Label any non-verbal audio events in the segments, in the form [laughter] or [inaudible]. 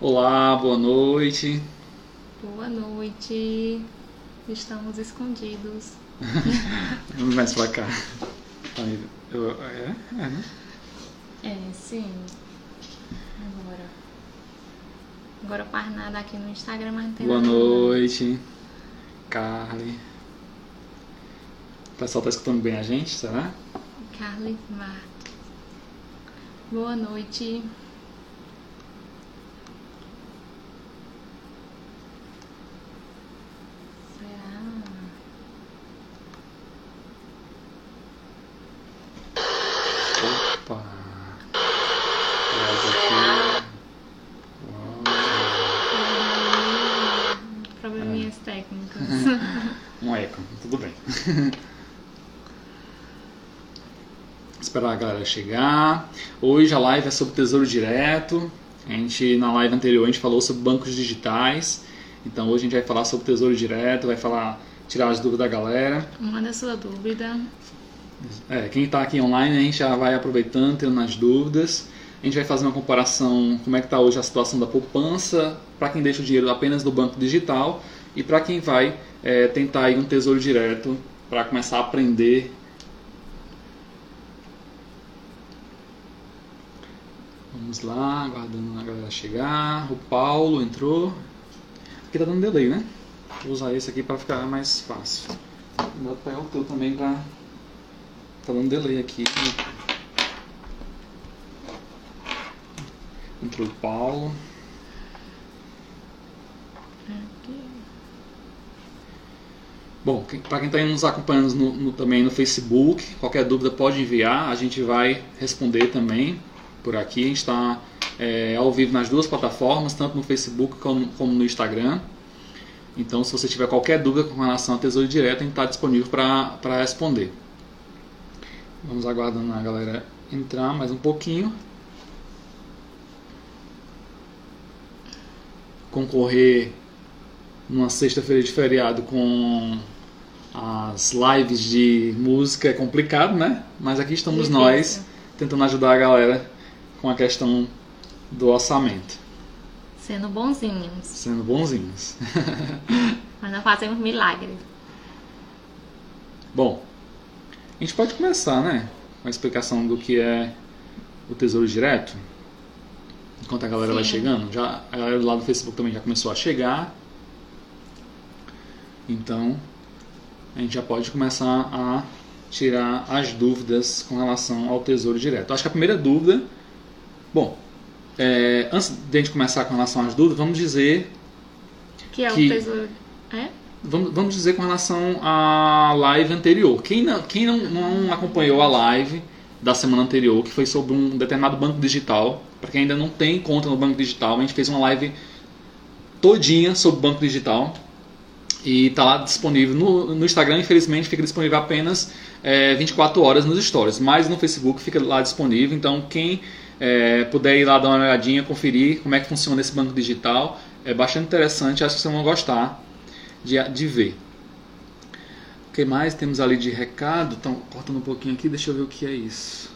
Olá, boa noite. Boa noite. Estamos escondidos. [laughs] Vamos mais pra cá. Eu- é? É, né? É, sim. Agora. Agora paro nada aqui no Instagram, mas não tem Boa nada. noite. Carly. O pessoal tá escutando bem a gente, será? Carly Mar. Boa noite. Será? Opa. Traz aqui. Uau. Probleminhas técnicas. Um eco, tudo bem. Galera chegar. Hoje a live é sobre Tesouro Direto. A gente, na live anterior, a gente falou sobre bancos digitais. Então hoje a gente vai falar sobre Tesouro Direto, vai falar, tirar as dúvidas da galera. Manda sua dúvida. É, quem está aqui online, a gente já vai aproveitando, tirando as dúvidas. A gente vai fazer uma comparação como é que está hoje a situação da poupança para quem deixa o dinheiro apenas no banco digital e para quem vai é, tentar aí um tesouro direto para começar a aprender. Vamos lá, aguardando a galera chegar. O Paulo entrou. Aqui tá dando delay, né? Vou usar esse aqui para ficar mais fácil. Vou pegar o teu também para Tá dando delay aqui. Entrou o Paulo. Bom, para quem está nos acompanhando no- no- também no Facebook, qualquer dúvida pode enviar, a gente vai responder também por aqui. A gente está é, ao vivo nas duas plataformas, tanto no Facebook como, como no Instagram. Então, se você tiver qualquer dúvida com relação a Tesouro Direto, a gente está disponível para responder. Vamos aguardando a galera entrar mais um pouquinho. Concorrer numa sexta-feira de feriado com as lives de música é complicado, né? Mas aqui estamos nós tentando ajudar a galera com a questão do orçamento, Sendo bonzinhos. sendo bonzinhos. [laughs] Mas não fazemos milagre. Bom, a gente pode começar, né? Com a explicação do que é o Tesouro Direto. Enquanto a galera vai Sim. chegando. Já, a galera do lado do Facebook também já começou a chegar. Então, a gente já pode começar a tirar as dúvidas com relação ao Tesouro Direto. Acho que a primeira dúvida. Bom, é, antes de a gente começar com relação às dúvidas, vamos dizer Que é Que- o tesouro. É? Vamos, vamos dizer com relação à live anterior. Quem não, quem não, não acompanhou a live da semana anterior, que foi sobre um determinado banco digital, para quem ainda não tem conta no banco digital, a gente fez uma live todinha sobre banco digital e está lá disponível no, no Instagram. Infelizmente, fica disponível apenas é, 24 horas nos stories, mas no Facebook fica lá disponível. Então, quem é, puder ir lá dar uma olhadinha, conferir como é que funciona esse banco digital, é bastante interessante. Acho que vocês vão gostar de, de ver. O que mais temos ali de recado? Estão cortando um pouquinho aqui, deixa eu ver o que é isso.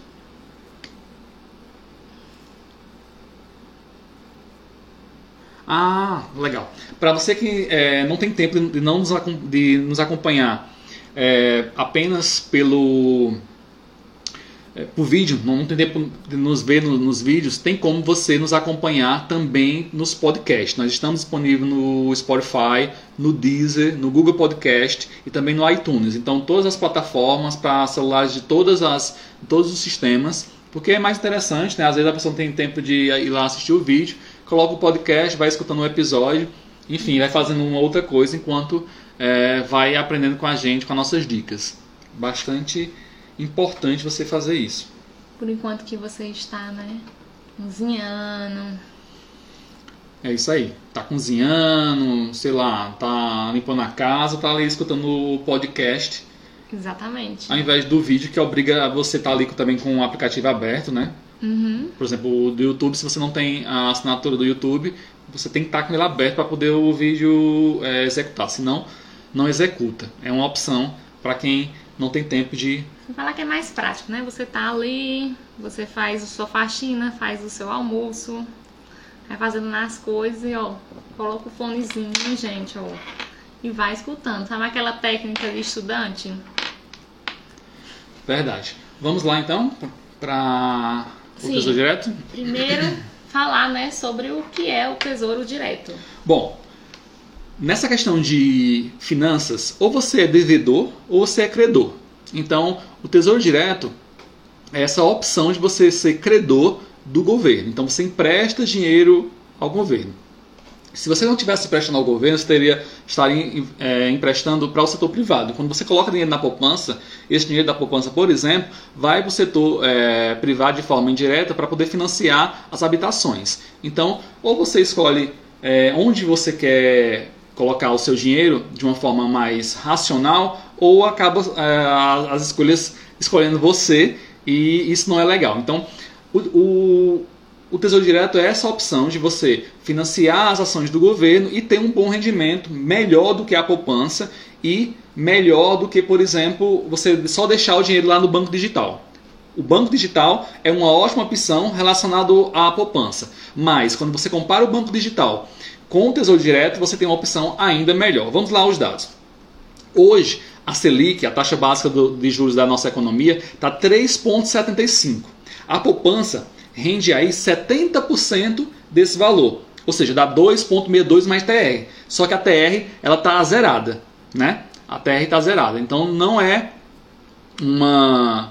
Ah, legal. Para você que é, não tem tempo de, não nos, de nos acompanhar é, apenas pelo é, por vídeo, não tem tempo de nos ver no- nos vídeos, tem como você nos acompanhar também nos podcasts. Nós estamos disponíveis no Spotify, no Deezer, no Google Podcast e também no iTunes. Então todas as plataformas para celulares de todas as todos os sistemas, porque é mais interessante, né? Às vezes a pessoa não tem tempo de ir lá assistir o vídeo, coloca o podcast, vai escutando um episódio, enfim, vai fazendo uma outra coisa enquanto é, vai aprendendo com a gente, com as nossas dicas. Bastante importante você fazer isso. Por enquanto que você está, né? Cozinhando. É isso aí. Tá cozinhando, sei lá, tá limpando a casa, tá ali escutando o podcast, Exatamente. ao invés do vídeo que obriga você estar ali também com o aplicativo aberto, né? Uhum. Por exemplo, o do YouTube, se você não tem a assinatura do YouTube, você tem que estar com ele aberto para poder o vídeo é, executar. Senão, não executa. É uma opção para quem não tem tempo de. Vou falar que é mais prático, né? Você tá ali, você faz a sua faxina, faz o seu almoço, vai fazendo nas coisas e ó, coloca o fonezinho, gente, ó. E vai escutando. Sabe aquela técnica de estudante? Verdade. Vamos lá então para o Sim. Tesouro Direto? Primeiro, falar, né, sobre o que é o Tesouro Direto. Bom, nessa questão de finanças, ou você é devedor ou você é credor. Então, o Tesouro Direto é essa opção de você ser credor do governo. Então, você empresta dinheiro ao governo. Se você não tivesse emprestando ao governo, você teria estaria é, emprestando para o setor privado. Quando você coloca dinheiro na poupança, esse dinheiro da poupança, por exemplo, vai para o setor é, privado de forma indireta para poder financiar as habitações. Então, ou você escolhe é, onde você quer colocar o seu dinheiro de uma forma mais racional, ou acaba é, as escolhas escolhendo você e isso não é legal. Então, o, o o Tesouro Direto é essa opção de você financiar as ações do governo e ter um bom rendimento, melhor do que a poupança e melhor do que, por exemplo, você só deixar o dinheiro lá no banco digital. O banco digital é uma ótima opção relacionado à poupança, mas quando você compara o banco digital com Tesouro Direto, você tem uma opção ainda melhor. Vamos lá os dados. Hoje, a Selic, a taxa básica do, de juros da nossa economia, está 3,75. A poupança rende aí 70% desse valor. Ou seja, dá 2.62 mais TR. Só que a TR ela está zerada, né? A TR está zerada. Então não é uma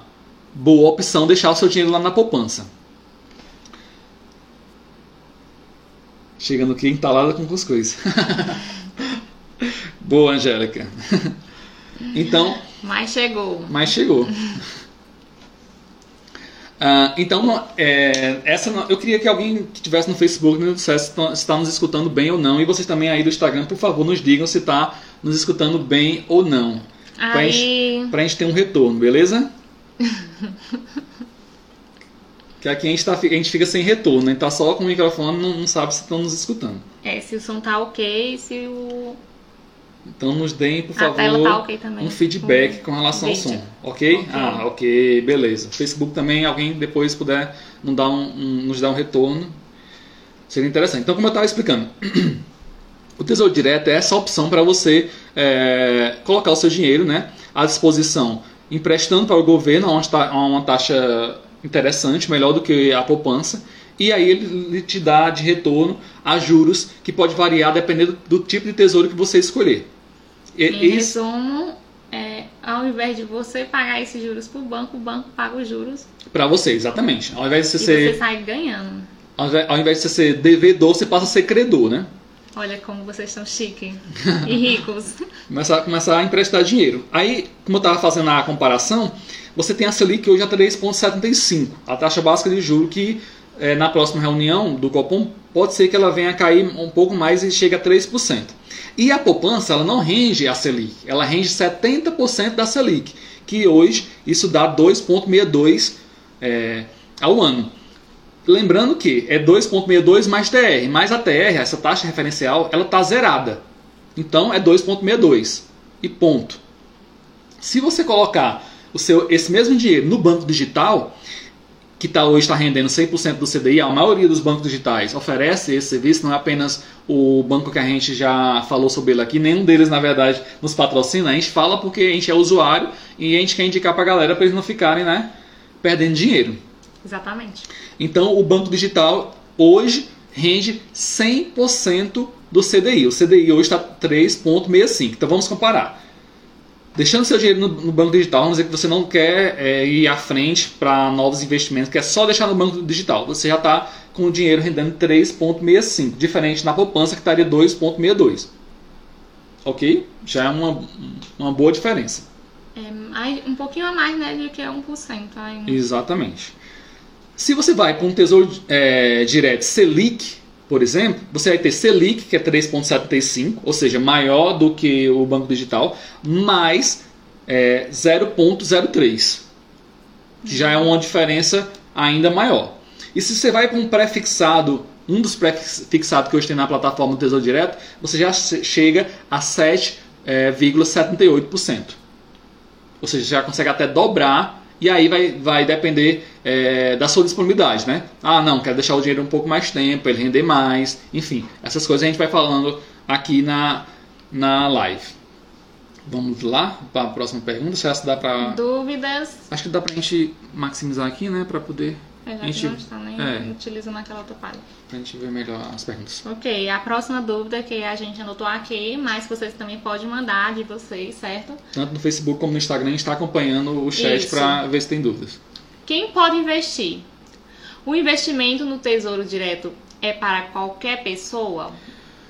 boa opção deixar o seu dinheiro lá na poupança. Chegando aqui entalada com cuscuz. [laughs] boa, Angélica. então. Mas chegou. Mas chegou. Uh, [laughs] então, é, essa eu queria que alguém que estivesse no Facebook nos dissesse se está nos escutando bem ou não. E vocês também aí do Instagram, por favor, nos digam se está nos escutando bem ou não. Para a gente ter um retorno, beleza? [laughs] que aqui a gente, tá, a gente fica sem retorno, né? Tá só com o microfone não, não sabe se estão nos escutando. É, se o som tá ok, se o. Então nos deem, por A favor, tela tá ok também. um feedback Um com relação ao som, ok? Ok. Ah, ok, beleza. Facebook também, alguém depois puder nos dar um, um- nos dar um retorno, seria interessante. Então, como eu estava explicando, [clears throat] o Tesouro Direto é essa opção para você é, colocar o seu dinheiro né, à disposição, emprestando para o governo a a uma taxa interessante, melhor do que a poupança, e aí ele te dá de retorno a juros que pode variar dependendo do tipo de tesouro que você escolher. E- Em esse- resumo, é, ao invés de você pagar esses juros pro banco, o banco paga os juros Para você, exatamente. Ao invés de você e ser, você sai ganhando. ao invés, ao invés de você ser devedor, você passa a ser credor, né? Olha como vocês são chiques [laughs] e ricos. Começar, começar a emprestar dinheiro. Aí, como eu estava fazendo a comparação, você tem a Selic hoje a 3,75, a taxa básica de juro que eh, na próxima reunião do Copom pode ser que ela venha a cair um pouco mais e chegue a 3%. E a poupança ela não rende a Selic, ela rende 70% da Selic, que hoje isso dá 2,62 eh, ao ano. Lembrando que é 2,62 mais TR, mais a TR, essa taxa referencial, ela está zerada. Então é 2,62 e ponto. Se você colocar o seu, esse mesmo dinheiro no banco digital, que tá, hoje está rendendo 100% do CDI, a maioria dos bancos digitais oferece esse serviço, não é apenas o banco que a gente já falou sobre ele aqui, nenhum deles, na verdade, nos patrocina. A gente fala porque a gente é usuário e a gente quer indicar para a galera para eles não ficarem né, perdendo dinheiro. Exatamente. Então, o banco digital hoje rende 100% do CDI. O CDI hoje está 3,65. Então, vamos comparar. Deixando seu dinheiro no, no banco digital, vamos dizer que você não quer é, ir à frente para novos investimentos, quer só deixar no banco digital. Você já está com o dinheiro rendendo 3,65, diferente na poupança que estaria 2,62. Ok? Já é uma, uma boa diferença. É um pouquinho a mais, né, do que 1% ainda. Exatamente. Se você vai para um tesouro é, direto Selic, por exemplo, você vai ter Selic, que é 3,75, ou seja, maior do que o banco digital, mais é, 0,03, que já é uma diferença ainda maior. E se você vai para um pré-fixado, um dos pré-fixados que hoje tem na plataforma do Tesouro Direto, você já che- chega a 7,78%. Ou seja, já consegue até dobrar, e aí vai, vai depender é, da sua disponibilidade, né? Ah, não, quero deixar o dinheiro um pouco mais tempo, ele render mais, enfim, essas coisas a gente vai falando aqui na, na live. Vamos lá para a próxima pergunta. Se essa dá para. Dúvidas? Acho que dá para a gente maximizar aqui, né? Para poder. Já A gente- não está nem é. utilizando aquela outra página. Pra gente ver melhor as perguntas. Ok, a próxima dúvida que a gente anotou aqui, mas vocês também podem mandar de vocês, certo? Tanto no Facebook como no Instagram, a gente está acompanhando o chat para ver se tem dúvidas. Quem pode investir? O investimento no Tesouro Direto é para qualquer pessoa?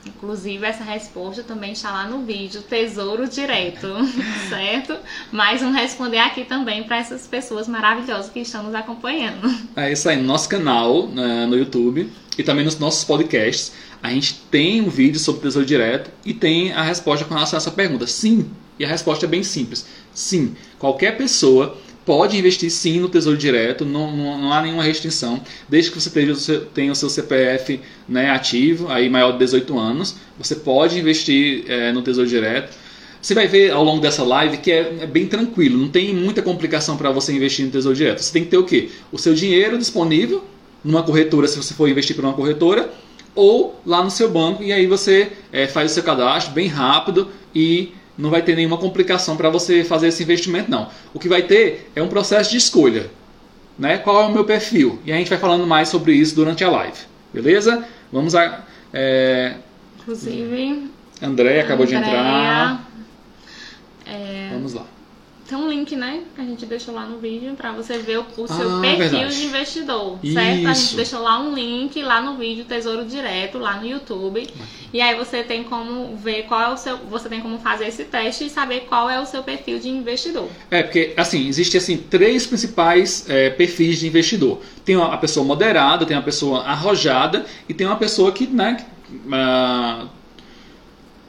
Inclusive, essa resposta também está lá no vídeo Tesouro Direto, [laughs] certo? Mas vamos responder aqui também para essas pessoas maravilhosas que estão nos acompanhando. É isso aí, no nosso canal né, no YouTube e também nos nossos podcasts, a gente tem um vídeo sobre Tesouro Direto e tem a resposta com relação a essa pergunta. Sim, e a resposta é bem simples. Sim, qualquer pessoa pode investir sim no Tesouro Direto, não, não, não há nenhuma restrição, desde que você tenha o seu, tenha o seu CPF né, ativo, aí maior de 18 anos, você pode investir é, no Tesouro Direto. Você vai ver ao longo dessa live que é, é bem tranquilo, não tem muita complicação para você investir no Tesouro Direto. Você tem que ter o quê? O seu dinheiro disponível numa corretora, se você for investir por uma corretora, ou lá no seu banco, e aí você é, faz o seu cadastro bem rápido e não vai ter nenhuma complicação para você fazer esse investimento, não. O que vai ter é um processo de escolha. Né? Qual é o meu perfil? E a gente vai falando mais sobre isso durante a live. Beleza? Vamos a. É, Inclusive, André acabou de entrar. é, Vamos lá. Tem um link, né? Que a gente deixou lá no vídeo pra você ver o, o seu Ah, perfil verdade. de investidor, certo? A gente Isso. deixou lá um link lá no vídeo Tesouro Direto, lá no YouTube. E aí você tem como ver qual é o seu. Você tem como fazer esse teste e saber qual é o seu perfil de investidor. É, porque assim, existe assim três principais é, perfis de investidor. Tem a pessoa moderada, tem uma pessoa arrojada e tem uma pessoa que, né, ah,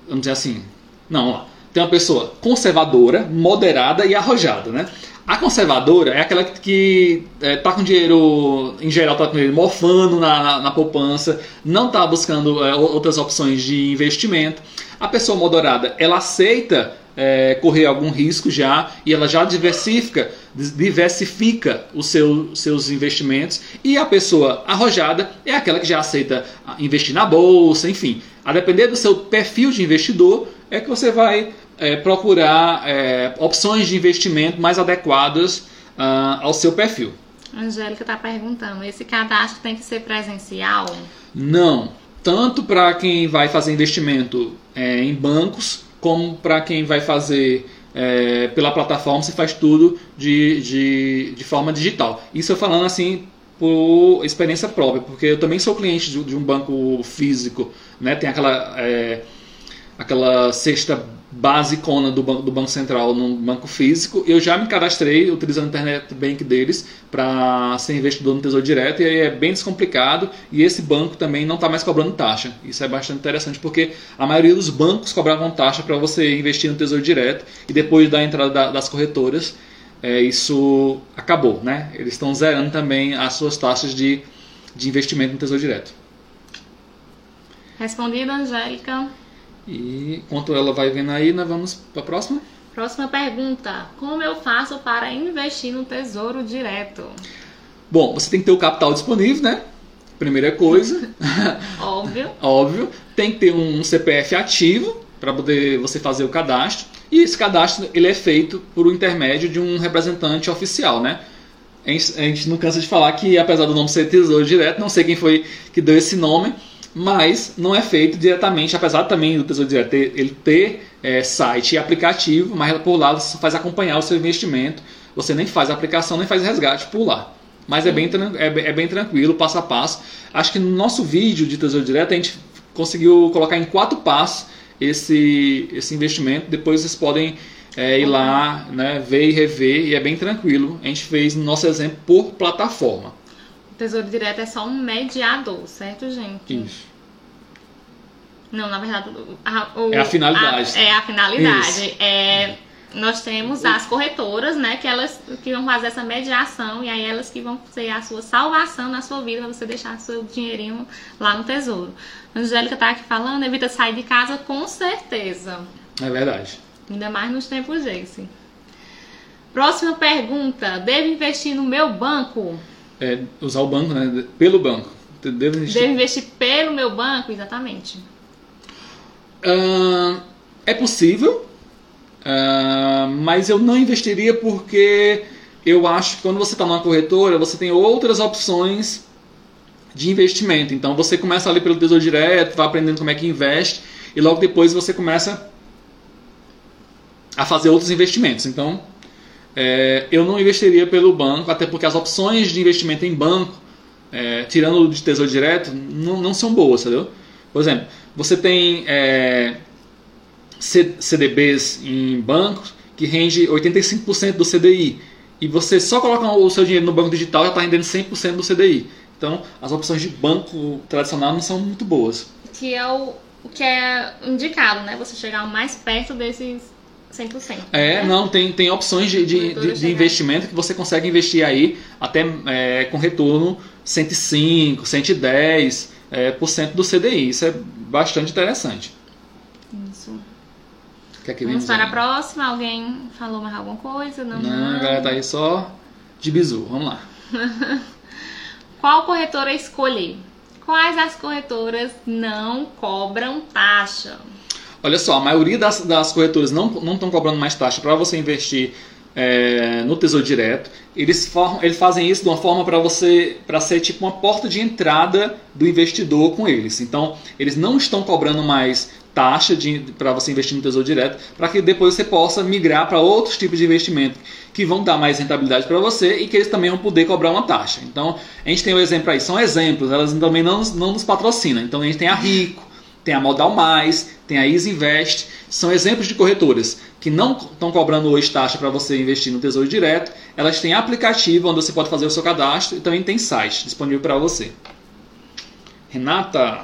vamos dizer assim, não, ó, tem uma pessoa conservadora, moderada e arrojada, né? A conservadora é aquela que, que é, tá com dinheiro, em geral, tá com dinheiro morfando na, na, na poupança, não tá buscando é, outras opções de investimento. A pessoa moderada, ela aceita é, correr algum risco já e ela já diversifica, diversifica os seu, seus investimentos. E a pessoa arrojada é aquela que já aceita investir na bolsa, enfim. A depender do seu perfil de investidor, é que você vai é, procurar é, opções de investimento mais adequadas ah, ao seu perfil. A Angélica tá perguntando: esse cadastro tem que ser presencial? Não, tanto para quem vai fazer investimento é, em bancos, como para quem vai fazer é, pela plataforma, você faz tudo de, de, de forma digital. Isso eu falando assim por experiência própria, porque eu também sou cliente de, de um banco físico, né? Tem aquela é, aquela cesta basicona do banco, do banco central no banco físico. Eu já me cadastrei utilizando o internet bank deles para ser investidor no Tesouro Direto e aí é bem descomplicado e esse banco também não está mais cobrando taxa. Isso é bastante interessante porque a maioria dos bancos cobravam taxa para você investir no Tesouro Direto e depois da entrada da- das corretoras é, isso acabou, né? Eles estão zerando também as suas taxas de, de investimento no Tesouro Direto. Respondida, Angélica. E enquanto ela vai vendo aí, nós vamos para a próxima. Próxima pergunta: Como eu faço para investir no Tesouro Direto? Bom, você tem que ter o capital disponível, né? Primeira coisa, [laughs] Óbvio. óbvio. Tem que ter um CPF ativo para poder você fazer o cadastro. E esse cadastro ele é feito por intermédio de um representante oficial, né? A gente, a gente não cansa de falar que, apesar do nome ser Tesouro Direto, não sei quem foi que deu esse nome, mas não é feito diretamente, apesar também do Tesouro Direto ter, ele ter é, site e aplicativo, mas por lá você faz acompanhar o seu investimento, você nem faz a aplicação, nem faz resgate por lá. Mas é bem, é, é bem tranquilo, passo a passo. Acho que no nosso vídeo de Tesouro Direto a gente conseguiu colocar em quatro passos esse, esse investimento. Depois vocês podem é, ir lá, né, ver e rever, e é bem tranquilo. A gente fez no nosso exemplo por plataforma. Tesouro Direto é só um mediador, certo, gente? Isso. Não, na verdade, a, o- É a finalidade. a- é a finalidade. Isso. É, nós temos as corretoras, né, que elas que vão fazer essa mediação e aí elas que vão ser a sua salvação na sua vida, pra você deixar seu dinheirinho lá no tesouro. A Angélica tá aqui falando, evita sair de casa com certeza. É verdade. Ainda mais nos tempos desse. Próxima pergunta: devo investir no meu banco? É, usar o banco, né? Pelo banco. Devo investir. Devo investir pelo meu banco? Exatamente. Ah, é possível, ah, mas eu não investiria porque eu acho que quando você está numa corretora, você tem outras opções de investimento. Então você começa ali pelo Tesouro Direto, vai aprendendo como é que investe e logo depois você começa a fazer outros investimentos. Então é, eu não investiria pelo banco, até porque as opções de investimento em banco, é, tirando o de Tesouro Direto, não, não são boas, entendeu? Por exemplo, você tem é, CDBs em bancos que rende 85% do CDI e você só coloca o seu dinheiro no banco digital já está rendendo 100% do CDI. Então, as opções de banco tradicional não são muito boas. Que é o, o que é indicado, né? Você chegar mais perto desses 100%. É, né? não, tem, tem opções de, de, de- de investimento que você consegue investir aí até é, com retorno 105, 110 é, por cento do CDI. Isso é bastante interessante. Isso. Quer que Vamos para a próxima. Alguém falou mais alguma coisa? Não, Não, a galera tá aí só de bizu. Vamos lá. [laughs] Qual corretora escolher? Quais as corretoras não cobram taxa? Olha só, a maioria das, das corretoras não estão cobrando mais taxa para você investir é, no Tesouro Direto. Eles, formam, eles fazem isso de uma forma para você para ser tipo uma porta de entrada do investidor com eles. Então, eles não estão cobrando mais taxa para você investir no Tesouro Direto, para que depois você possa migrar para outros tipos de investimento que vão dar mais rentabilidade para você e que eles também vão poder cobrar uma taxa. Então, a gente tem o exemplo aí, são exemplos, elas também não, não nos patrocinam. Então, a gente tem a Rico, tem a Modal Mais, tem a Easy Invest, são exemplos de corretoras que não estão cobrando hoje taxa para você investir no Tesouro Direto. Elas têm aplicativo onde você pode fazer o seu cadastro e também tem site disponível para você. Renata,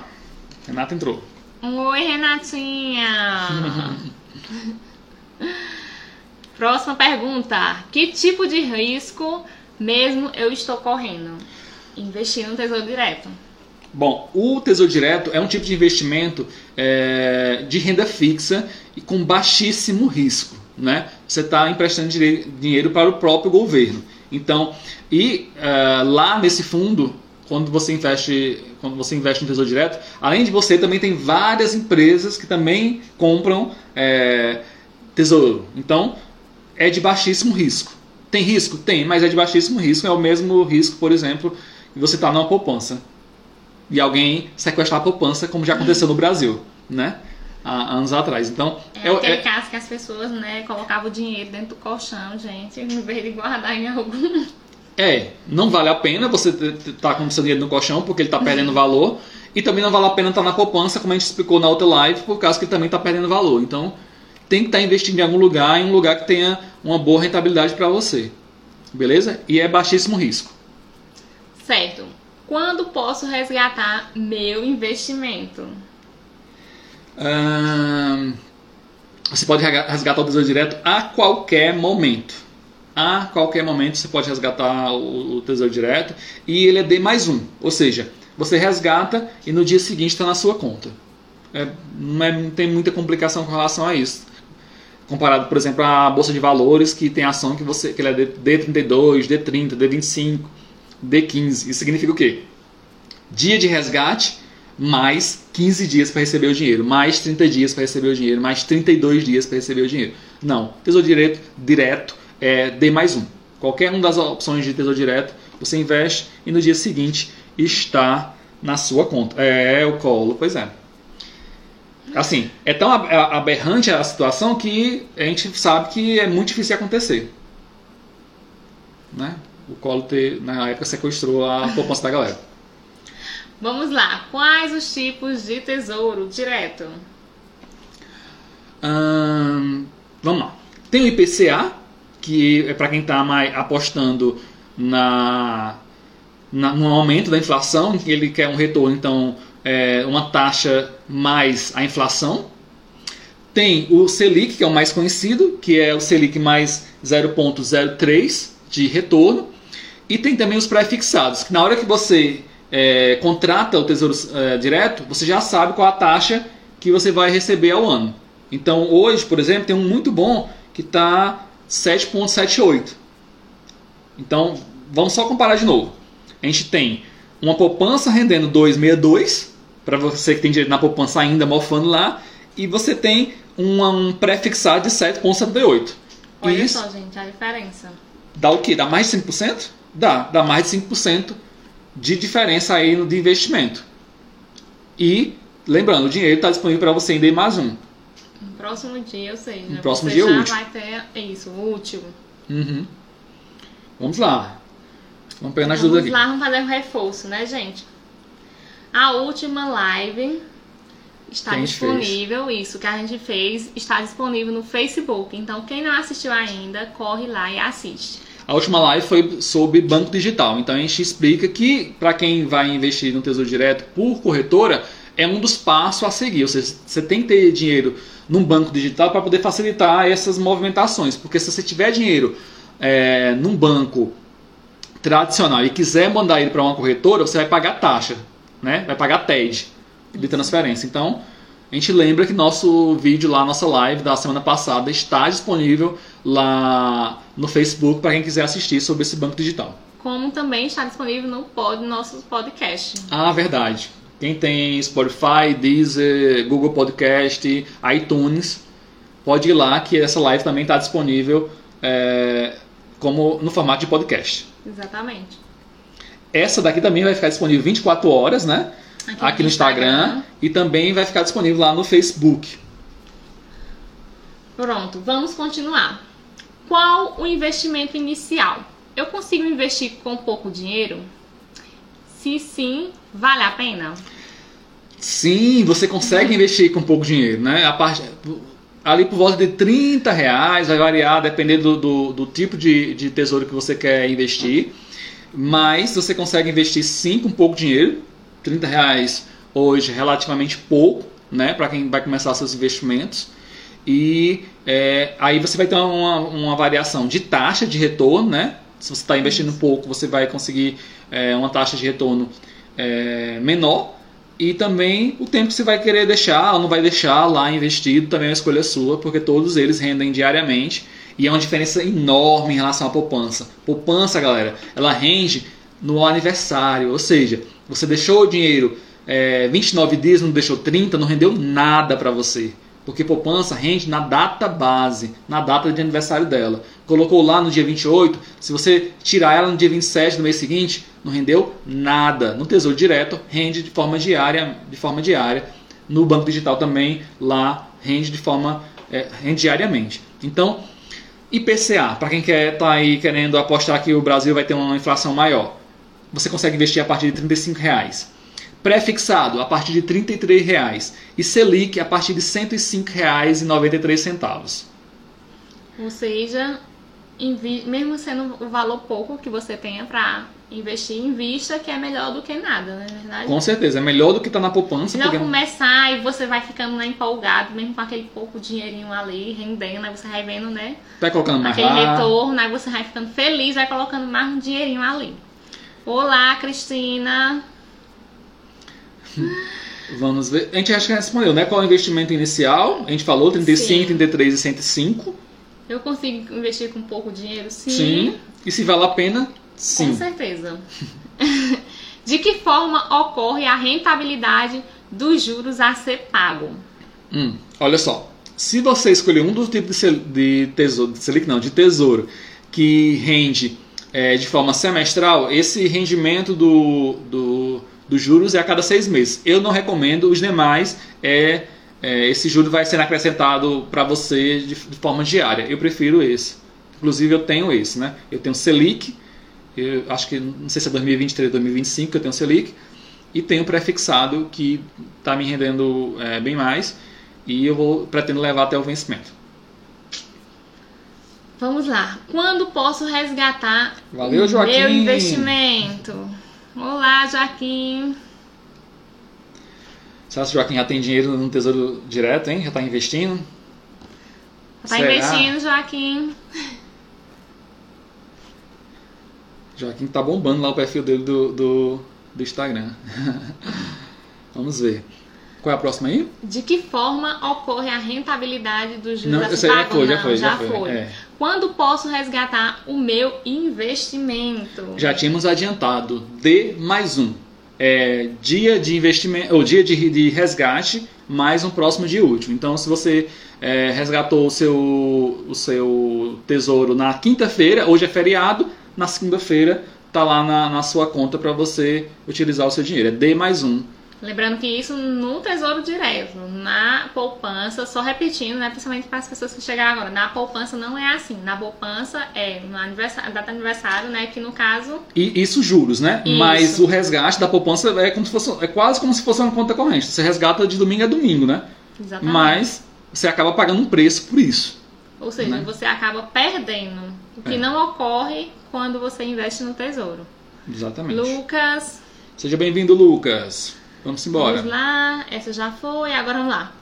Renata entrou. Oi, Renatinha! [laughs] Próxima pergunta. Que tipo de risco mesmo eu estou correndo? Investir no Tesouro Direto. Bom, o Tesouro Direto é um tipo de investimento é, de renda fixa e com baixíssimo risco. Né? Você está emprestando dinheiro para o próprio governo. Então, e é, lá nesse fundo, quando você investe, quando você investe no Tesouro Direto, além de você, também tem várias empresas que também compram é, tesouro. Então, é de baixíssimo risco. Tem risco? Tem, mas é de baixíssimo risco. É o mesmo risco, por exemplo, que você está numa poupança e alguém sequestrar a poupança, como já aconteceu no Brasil, né? Há anos atrás. Então, É é- aquele é- caso que as pessoas, né, colocavam o dinheiro dentro do colchão, gente, em vez de guardar em algum. [laughs] É, não vale a pena você estar com o seu dinheiro no colchão porque ele está perdendo valor. E também não vale a pena estar na poupança, como a gente explicou na outra live, por causa que ele também está perdendo valor. Então, tem que estar investindo em algum lugar, em um lugar que tenha uma boa rentabilidade para você. Beleza? E é baixíssimo risco. Certo. Quando posso resgatar meu investimento? Você pode resgatar o Tesouro Direto a qualquer momento. A qualquer momento você pode resgatar o, Tesouro Direto e ele é D mais um. Ou seja, você resgata e no dia seguinte está na sua conta. É, não, é- não tem muita complicação com relação a isso. Comparado, por exemplo, à Bolsa de Valores, que tem ação que, você, que é D- D32, D30, D25, D15. Isso significa o quê? dia de resgate, mais 15 dias para receber o dinheiro, mais 30 dias para receber o dinheiro, mais 32 dias para receber o dinheiro. Não, Tesouro Direto direto é D mais um. Qualquer uma das opções de Tesouro Direto, você investe e no dia seguinte está na sua conta. É, o colo, pois é. Assim, é tão ab- aberrante a situação que a gente sabe que é muito difícil acontecer. Né? O colo ter, na época sequestrou a poupança da galera. Vamos lá. Quais os tipos de tesouro direto? Ahn, vamos lá. Tem o IPCA, que é para quem está apostando na, na, no aumento da inflação, que ele quer um retorno, então, é, uma taxa mais a inflação. Tem o Selic, que é o mais conhecido, que é o Selic mais 0,03 de retorno. E tem também os pré-fixados, que na hora que você é, contrata o Tesouro é, Direto, você já sabe qual a taxa que você vai receber ao ano. Então hoje, por exemplo, tem um muito bom que está 7,78. Então vamos só comparar de novo. a gente tem uma poupança rendendo 2,62 para você que tem direito na poupança ainda mofando lá, e você tem um, um pré-fixado de 7,78. Olha Isso só, gente, a diferença. dá o quê? Dá mais de 5%? Dá, dá mais de 5% de diferença aí no de investimento. E, lembrando, o dinheiro está disponível para você ainda em mais um. No próximo dia, ou seja, No próximo você dia já útil. vai ter isso, o útil. Uhum. Vamos lá. Vamos pegar nas Vamos dúvidas aqui. lá, vamos fazer um reforço, né, gente? A última live está disponível, isso que a gente fez, está disponível no Facebook. Então, quem não assistiu ainda, corre lá e assiste. A última live foi sobre banco digital. Então a gente explica que para quem vai investir no Tesouro Direto por corretora é um dos passos a seguir. Ou seja, você tem que ter dinheiro num banco digital para poder facilitar essas movimentações. Porque se você tiver dinheiro é, num banco tradicional e quiser mandar ele para uma corretora, você vai pagar taxa, né? Vai pagar TED de transferência. Então a gente lembra que nosso vídeo lá, nossa live da semana passada está disponível lá no Facebook para quem quiser assistir sobre esse banco digital. Como também está disponível no pod, nosso podcast. Ah, verdade. Quem tem Spotify, Deezer, Google Podcast, iTunes, pode ir lá que essa live também está disponível é, como no formato de podcast. Exatamente. Essa daqui também vai ficar disponível 24 horas, né? Aqui, Aqui no Instagram e também vai ficar disponível lá no Facebook. Pronto, vamos continuar. Qual o investimento inicial? Eu consigo investir com pouco dinheiro? Se sim, vale a pena? Sim, você consegue investir com pouco dinheiro, né? A parte, ali por volta de 30 reais, vai variar dependendo do, do, do tipo de, de tesouro que você quer investir. Mas você consegue investir sim com pouco dinheiro. 30 reais hoje relativamente pouco, né? Para quem vai começar seus investimentos. E é, aí você vai ter uma, uma variação de taxa de retorno, né? Se você está investindo pouco, você vai conseguir é, uma taxa de retorno é, menor. E também o tempo que você vai querer deixar ou não vai deixar lá investido também é uma escolha sua, porque todos eles rendem diariamente e é uma diferença enorme em relação à poupança. Poupança, galera, ela rende no aniversário, ou seja, você deixou o dinheiro é, 29 dias, não deixou 30, não rendeu nada para você. Porque poupança rende na data base, na data de aniversário dela. Colocou lá no dia 28, se você tirar ela no dia 27 do mês seguinte, não rendeu nada. No Tesouro Direto rende de forma diária, de forma diária. No Banco Digital também lá rende de forma é, rende diariamente. Então, IPCA, para quem quer tá aí querendo apostar que o Brasil vai ter uma inflação maior, você consegue investir a partir de 35 reais. Pré-fixado a partir de 33 reais e Selic a partir de R$ 105,93. Ou seja, mesmo sendo o valor pouco que você tenha para investir, invista que é melhor do que nada, não é verdade? Com certeza, é melhor do que estar na poupança. Melhor Porque... começar e você vai ficando né, empolgado, mesmo com aquele pouco dinheirinho ali, rendendo, aí você vai vendo, né? Vai colocando mais aquele lá. retorno, aí você vai ficando feliz, vai colocando mais um dinheirinho ali. Olá, Cristina. [laughs] Vamos ver. A gente acha que respondeu, né? Qual é o investimento inicial? A gente falou 35, Sim. 33 e 105. Eu consigo investir com pouco dinheiro? Sim. Sim. E se vale a pena? Com Sim. certeza. [laughs] De que forma ocorre a rentabilidade dos juros a ser pago? Hum, olha só. Se você escolher um dos tipos de, de tesouro, de Selic não, de tesouro, que rende é, de forma semestral, esse rendimento do, do, dos juros é a cada seis meses. Eu não recomendo, os demais, é, é, esse juro vai ser acrescentado para você de, de forma diária. Eu prefiro esse. Inclusive eu tenho esse, né? Eu tenho Selic, eu acho que não sei se é 2023 ou 2025 que eu tenho Selic, e tenho prefixado que está me rendendo é, bem mais e eu vou pretendo levar até o vencimento. Vamos lá. Quando posso resgatar Valeu, Joaquim. meu investimento? Olá, Joaquim. Será que o Joaquim já tem dinheiro no Tesouro Direto, hein? Já está investindo? Tá Será? investindo, Joaquim? Joaquim tá bombando lá o perfil dele do, do, do Instagram. [laughs] Vamos ver. Qual é a próxima aí? De que forma ocorre a rentabilidade dos juros Não, já foi, já foi, já foi, é. Quando posso resgatar o meu investimento? Já tínhamos adiantado D mais um. É, dia de investimento, ou dia de, de resgate mais um próximo dia útil. Então, se você é, resgatou o seu, o seu tesouro na quinta-feira, hoje é feriado, na segunda-feira está lá na, na sua conta para você utilizar o seu dinheiro. É D mais um. Lembrando que isso no Tesouro Direto, na poupança, só repetindo, né, principalmente para as pessoas que chegaram agora, na poupança não é assim. Na poupança é no aniversário, data aniversário, né, que no caso... E isso juros, né? Isso. Mas o resgate da poupança é, como se fosse, é quase como se fosse uma conta corrente. Você resgata de domingo a domingo, né? Exatamente. Mas você acaba pagando um preço por isso. Ou seja, né? você acaba perdendo, o que É. não ocorre quando você investe no Tesouro. Exatamente. Lucas, Seja bem-vindo, Lucas. Vamos embora. vamos lá, essa já foi, agora vamos lá.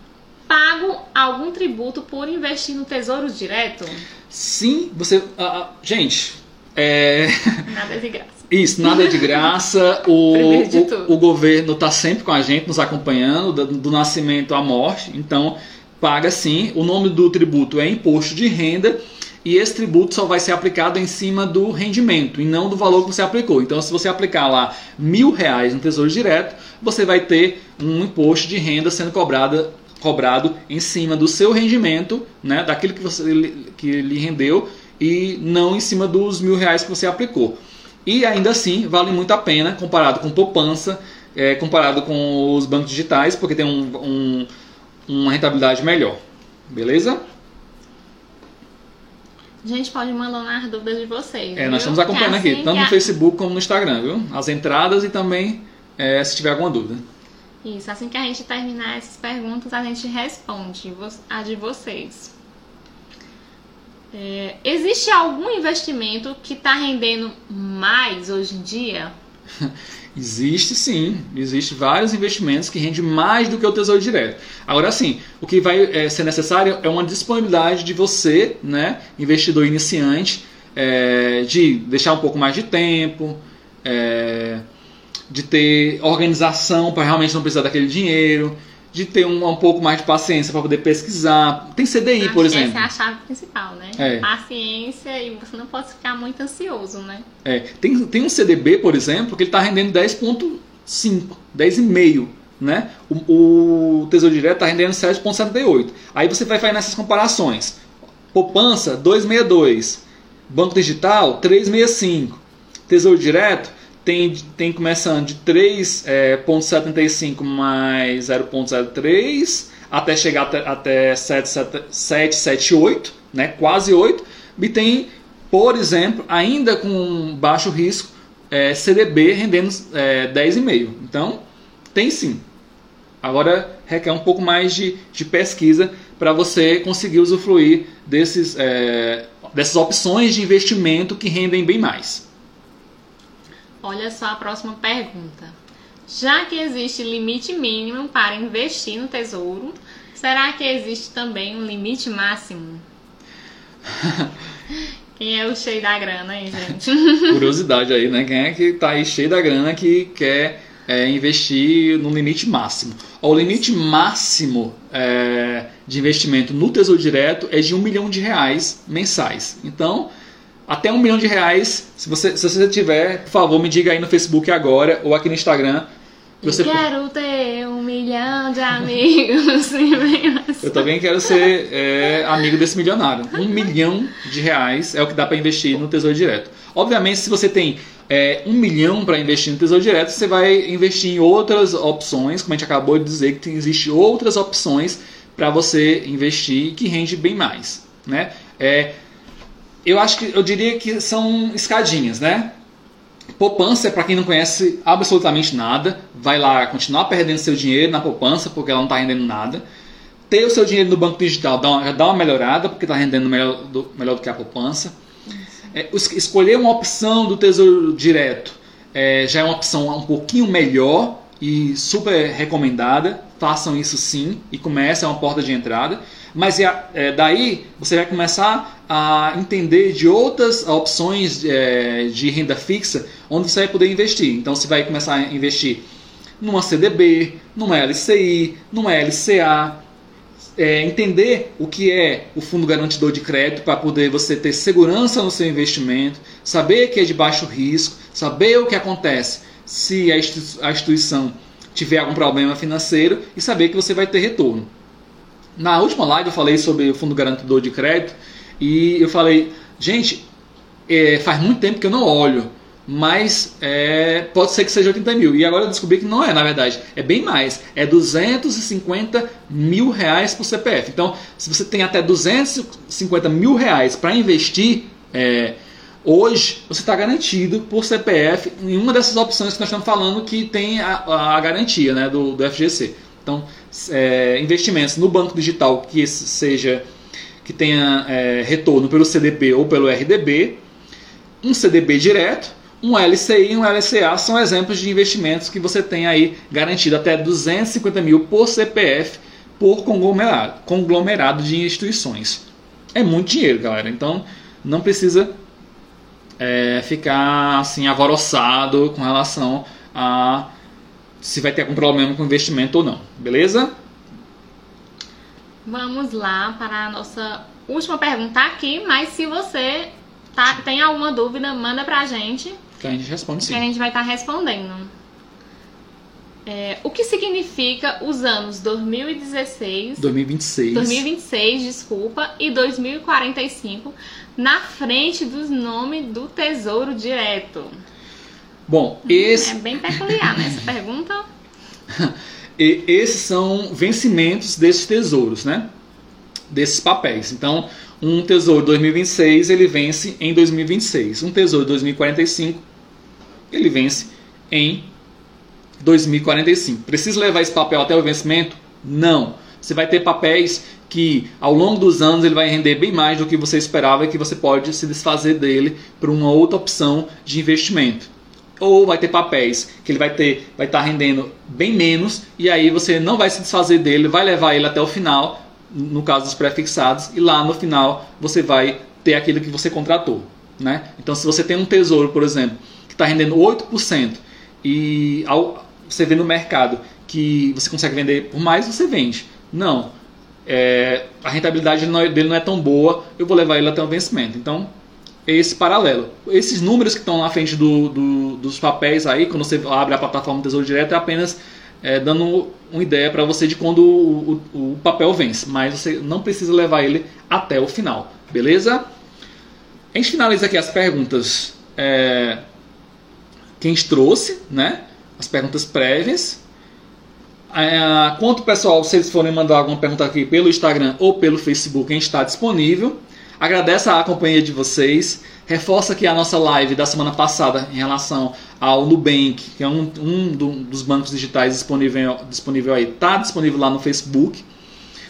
Pago algum tributo por investir no Tesouro Direto? Sim, você. ah, gente, é. [laughs] Nada é de graça. Isso, nada é de graça. [laughs] O, de o, o governo está sempre com a gente, nos acompanhando, do, do nascimento à morte. Então, paga sim. O nome do tributo é imposto de renda. E esse tributo só vai ser aplicado em cima do rendimento e não do valor que você aplicou. Então, se você aplicar lá mil reais no Tesouro Direto, você vai ter um imposto de renda sendo cobrado, cobrado em cima do seu rendimento, né, daquilo que, você, que lhe rendeu, e não em cima dos mil reais que você aplicou. E ainda assim, vale muito a pena comparado com poupança, é, comparado com os bancos digitais, porque tem um, um- uma rentabilidade melhor. Beleza? A gente pode mandar as dúvidas de vocês. É, viu? nós estamos acompanhando é aqui, assim tanto que no Facebook como no Instagram, viu? As entradas e também é, se tiver alguma dúvida. Isso, assim que a gente terminar essas perguntas, a gente responde a de vocês. É, existe algum investimento que está rendendo mais hoje em dia? [laughs] Existe sim, existe vários investimentos que rendem mais do que o Tesouro Direto. Agora sim, o que vai é, ser necessário é uma disponibilidade de você, né, investidor iniciante, é, de deixar um pouco mais de tempo, é, de ter organização para realmente não precisar daquele dinheiro, de ter um, um pouco mais de paciência para poder pesquisar. Tem CDI, Acho por exemplo. Essa é a chave principal, né? É. Paciência e você não pode ficar muito ansioso, né? É, tem, tem um CDB, por exemplo, que ele está rendendo 10,5, 10,5. Né? O, o Tesouro Direto está rendendo 7,78. Aí você vai fazer essas comparações. Poupança, 2,62. Banco Digital, 3,65. Tesouro Direto tem, tem começando de 3,75 mais 0,03 até chegar até, até 7,78, né? quase 8. E tem por exemplo, ainda com baixo risco, é, CDB rendendo é, 10,5. Então, tem sim. Agora requer um pouco mais de, de pesquisa para você conseguir usufruir desses, é, dessas opções de investimento que rendem bem mais. Olha só a próxima pergunta. Já que existe limite mínimo para investir no tesouro, será que existe também um limite máximo? [laughs] Quem é o cheio da grana aí, gente? [laughs] Curiosidade aí, né? Quem é que tá aí cheio da grana que quer é, investir no limite máximo? Ó, o limite máximo é, de investimento no Tesouro Direto é de um milhão de reais mensais. Então, até um milhão de reais, se você, se você tiver, por favor, me diga aí no Facebook agora ou aqui no Instagram. Você, Eu quero ter um milhão de amigos. [laughs] bem eu também quero ser é, amigo desse milionário. Um milhão de reais é o que dá para investir no Tesouro Direto. Obviamente, se você tem é, um milhão para investir no Tesouro Direto, você vai investir em outras opções, como a gente acabou de dizer, que tem, existe outras opções para você investir que rende bem mais, né? É, eu acho que eu diria que são escadinhas, né? Poupança, para quem não conhece absolutamente nada, vai lá continuar perdendo seu dinheiro na poupança porque ela não está rendendo nada. Ter o seu dinheiro no banco digital dá uma, dá uma melhorada porque está rendendo melhor do, melhor do que a poupança. É, es- escolher uma opção do Tesouro Direto é, já é uma opção um pouquinho melhor e super recomendada. Façam isso sim e comece, é uma porta de entrada. Mas é, é, daí você vai começar a entender de outras opções é, de renda fixa onde você vai poder investir. Então você vai começar a investir numa CDB, numa LCI, numa LCA. É, entender o que é o fundo garantidor de crédito para poder você ter segurança no seu investimento, saber que é de baixo risco, saber o que acontece se a instituição tiver algum problema financeiro e saber que você vai ter retorno. Na última live eu falei sobre o fundo garantidor de crédito e eu falei, gente, é, faz muito tempo que eu não olho mas é, pode ser que seja 80 mil. E agora eu descobri que não é, na verdade. É bem mais. É 250 mil reais por CPF. Então, se você tem até 250 mil reais para investir, é, hoje você está garantido por CPF em uma dessas opções que nós estamos falando que tem a, a garantia né, do, do FGC. Então, é, investimentos no banco digital que seja que tenha é, retorno pelo CDB ou pelo RDB, um CDB direto um LCI e um LCA são exemplos de investimentos que você tem aí garantido até 250 mil por CPF por conglomerado, conglomerado de instituições. É muito dinheiro, galera. Então não precisa é, ficar assim alvoroçado com relação a se vai ter algum problema com investimento ou não. Beleza? Vamos lá para a nossa última pergunta aqui, mas se você tá, tem alguma dúvida, manda pra gente que a gente responde sim. Que a gente vai estar tá respondendo. É, o que significa os anos 2016, 2026, 2026, desculpa, e 2045 na frente dos nomes do Tesouro Direto? Bom, esse é bem peculiar, né, essa pergunta. [laughs] e esses são vencimentos desses tesouros, né? Desses papéis. Então, um tesouro 2026 ele vence em 2026. Um tesouro 2045 ele vence em 2045. Precisa levar esse papel até o vencimento? Não. Você vai ter papéis que ao longo dos anos ele vai render bem mais do que você esperava e que você pode se desfazer dele por uma outra opção de investimento. Ou vai ter papéis que ele vai ter, vai estar rendendo bem menos e aí você não vai se desfazer dele, vai levar ele até o final no caso dos prefixados, e lá no final você vai ter aquilo que você contratou. Né? Então, se você tem um tesouro, por exemplo, que está rendendo 8%, e ao, você vê no mercado que você consegue vender por mais, você vende. Não. É, a rentabilidade é, dele não é tão boa, eu vou levar ele até o vencimento. Então, é esse paralelo. Esses números que estão na frente do, do, dos papéis aí, quando você abre a plataforma Tesouro Direto, é apenas é, dando uma ideia para você de quando o, o, o, papel vence, mas você não precisa levar ele até o final, beleza? A gente finaliza aqui as perguntas é, que a gente trouxe, né? As perguntas prévias. É, quanto pessoal, se eles forem mandar alguma pergunta aqui pelo Instagram ou pelo Facebook, a gente está disponível. Agradeço a companhia de vocês. Reforça aqui a nossa live da semana passada em relação ao Nubank, que é um, um dos bancos digitais disponível, disponível aí. Está disponível lá no Facebook